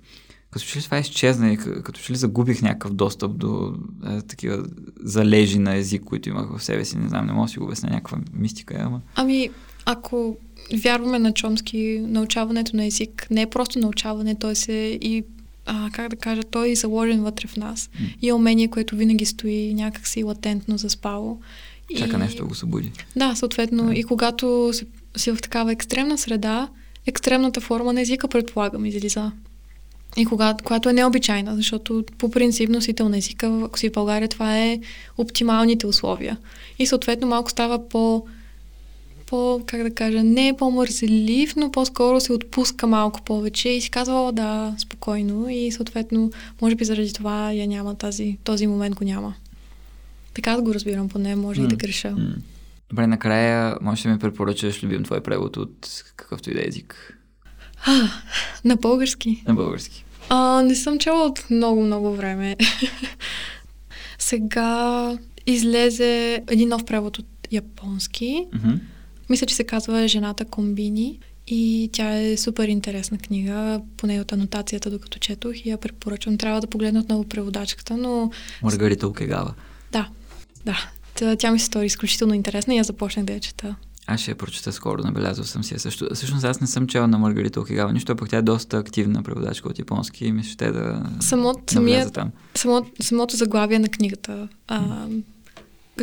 като че ли това изчезна и като че ли загубих някакъв достъп до е, такива залежи на език, които имах в себе си. Не знам, не мога да си го обясня някаква мистика. Ама... Ами, ако вярваме на Чомски, научаването на език не е просто научаване, то е и а, как да кажа, той е заложен вътре в нас. Mm. И е умение, което винаги стои някакси латентно заспало. Чака и... нещо да го събуди. Да, съответно. Да. И когато си, си в такава екстремна среда, екстремната форма на езика, предполагам, излиза и когато, която е необичайна, защото по принцип носител на езика, ако си в България, това е оптималните условия. И съответно малко става по, по как да кажа, не е по-мързелив, но по-скоро се отпуска малко повече и си казва, да, спокойно и съответно, може би заради това я няма тази, този момент го няма. Така да го разбирам, поне може mm. и да греша. Mm. Добре, накрая може да ми препоръчаш любим твой превод от какъвто и да е език. А, на български. На български. А, не съм чела от много, много време. Сега излезе един нов превод от японски. Mm-hmm. Мисля, че се казва Жената комбини. И тя е супер интересна книга, поне от анотацията, докато четох и я препоръчвам. Трябва да погледна отново преводачката, но... Маргарита Окегава. Да, да. Тя, тя ми се стори изключително интересна и я започнах да я чета. Аз ще я прочета скоро, набелязал съм си я също. Всъщност аз не съм чела на Маргарита Окигава нищо, пък тя е доста активна преводачка от японски и мисля, ще да Само, самия, там. Само, самото заглавие на книгата, а,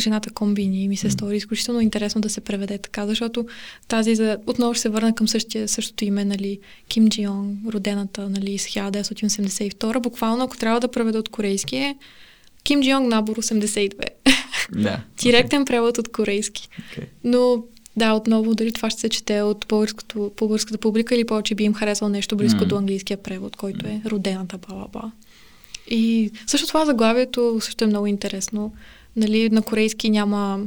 жената комбини, ми се стори изключително интересно да се преведе така, защото тази за... Отново ще се върна към същия, същото име, нали, Ким Джион, родената, нали, с 1982. Буквално, ако трябва да преведа от корейски е Ким Джион набор 82. Да. Директен превод от корейски. Okay. Но да, отново, дали това ще се чете от българското, българската публика или повече би им харесало нещо близко mm. до английския превод, който е родената баба. И също това заглавието също е много интересно. Нали, на корейски няма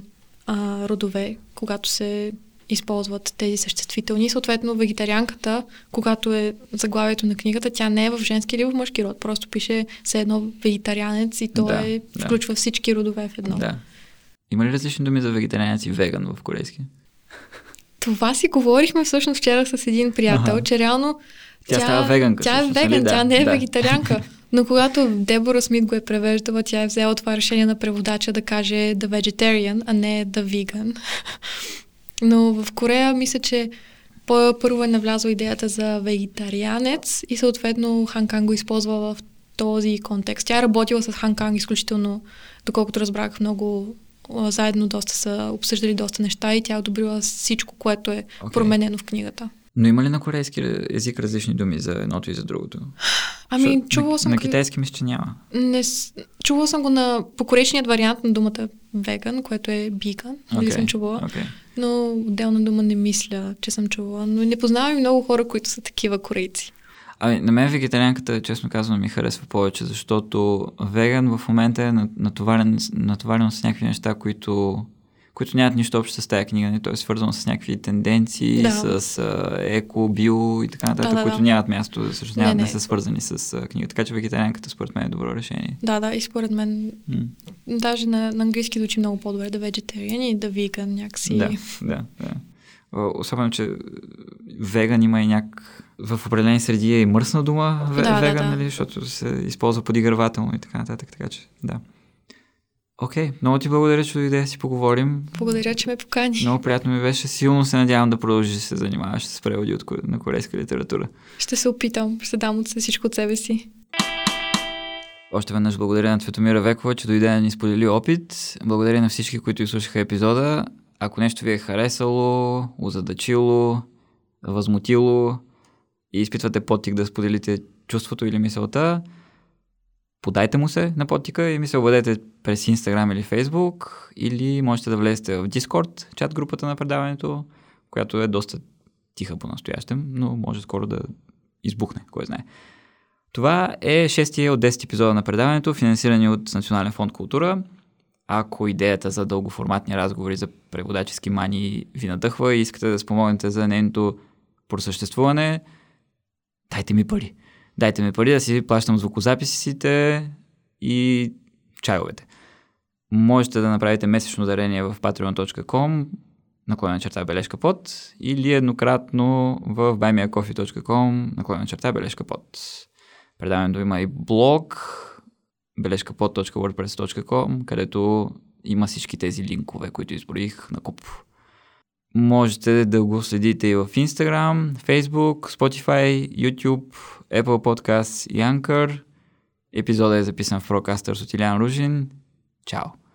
а, родове, когато се използват тези съществителни. Съответно, вегетарианката, когато е заглавието на книгата, тя не е в женски или в мъжки род. Просто пише все едно вегетарианец и то да, е, включва да. всички родове в едно. Да. Има ли различни думи за вегетарианец и веган в корейски? Това си говорихме всъщност вчера с един приятел, ага. че реално Тя, тя става веганка. Тя е веган, нали? тя не е да. вегетарианка. Но когато Дебора Смит го е превеждала, тя е взела това решение на преводача да каже The Vegetarian, а не The Vegan. Но в Корея мисля, че първо е навлязла идеята за вегетарианец и съответно Ханкан го използва в този контекст. Тя е работила с Ханкан изключително, доколкото разбрах много заедно доста са обсъждали доста неща и тя е одобрила всичко, което е Окей. променено в книгата. Но има ли на корейски език различни думи за едното и за другото? Ами, Защото чувала на, съм... На китайски мисля, че няма. Не, чувала съм го на покоречният вариант на думата веган, което е биган. Дали Окей, съм чувала. окей. Но отделна дума не мисля, че съм чувала. Но не познавам и много хора, които са такива корейци. Ами, на мен вегетарианката, честно казвам, ми харесва повече, защото веган в момента е на- натоварен, натоварен с някакви неща, които, които нямат нищо общо с тази книга. Не? Той е свързано с някакви тенденции, Да. с а, еко, био и така нататък, Да, да, които да. нямат място, също нямат, Не, не, не. са свързани с а, книга. Така че вегетарианката според мен е добро решение. Да, да, и според мен М. даже на, на английски звучи много по-добре да vegetarian и да vegan някакси. Да, да, да. Особено, че веган има и няк... В определени среди е и мръсна дума Да, да, веган, да. нали, защото се използва подигравателно и така нататък, така че да. Окей, много ти благодаря, че дойде да си поговорим. Благодаря, че ме покани. Много приятно ми беше. Силно се надявам да продължиш да се занимаваш с преводи от, на корейска литература. Ще се опитам. Ще дам от всичко от себе си. Още веднъж благодаря на Цветомира Векова, че дойде да ни сподели опит. Благодаря на всички, които изслушаха епизода. Ако нещо ви е харесало, озадачило, възмутило и изпитвате подтик да споделите чувството или мисълта, подайте му се на подтика и ми се обадете през Instagram или Facebook или можете да влезете в Discord, чат групата на предаването, която е доста тиха по-настоящем, но може скоро да избухне, кой знае. Това е шестия от 10 епизода на предаването, финансирани от Национален фонд култура. Ако идеята за дългоформатни разговори за преводачески мани ви надъхва и искате да спомогнете за нейното просъществуване, дайте ми пари. Дайте ми пари да си плащам звукозаписите и чайовете. Можете да направите месечно дарение в patreon.com наклонена черта бележка под или еднократно в buymeacoffee.com наклонена черта бележка под. Предаването има и блог бележкапод.wordpress.com, където има всички тези линкове, които изброих на куп. Можете да го следите и в Instagram, Facebook, Spotify, YouTube, Apple Podcasts и Anchor. Епизодът е записан в Procaster с Отилян Ружин. Чао!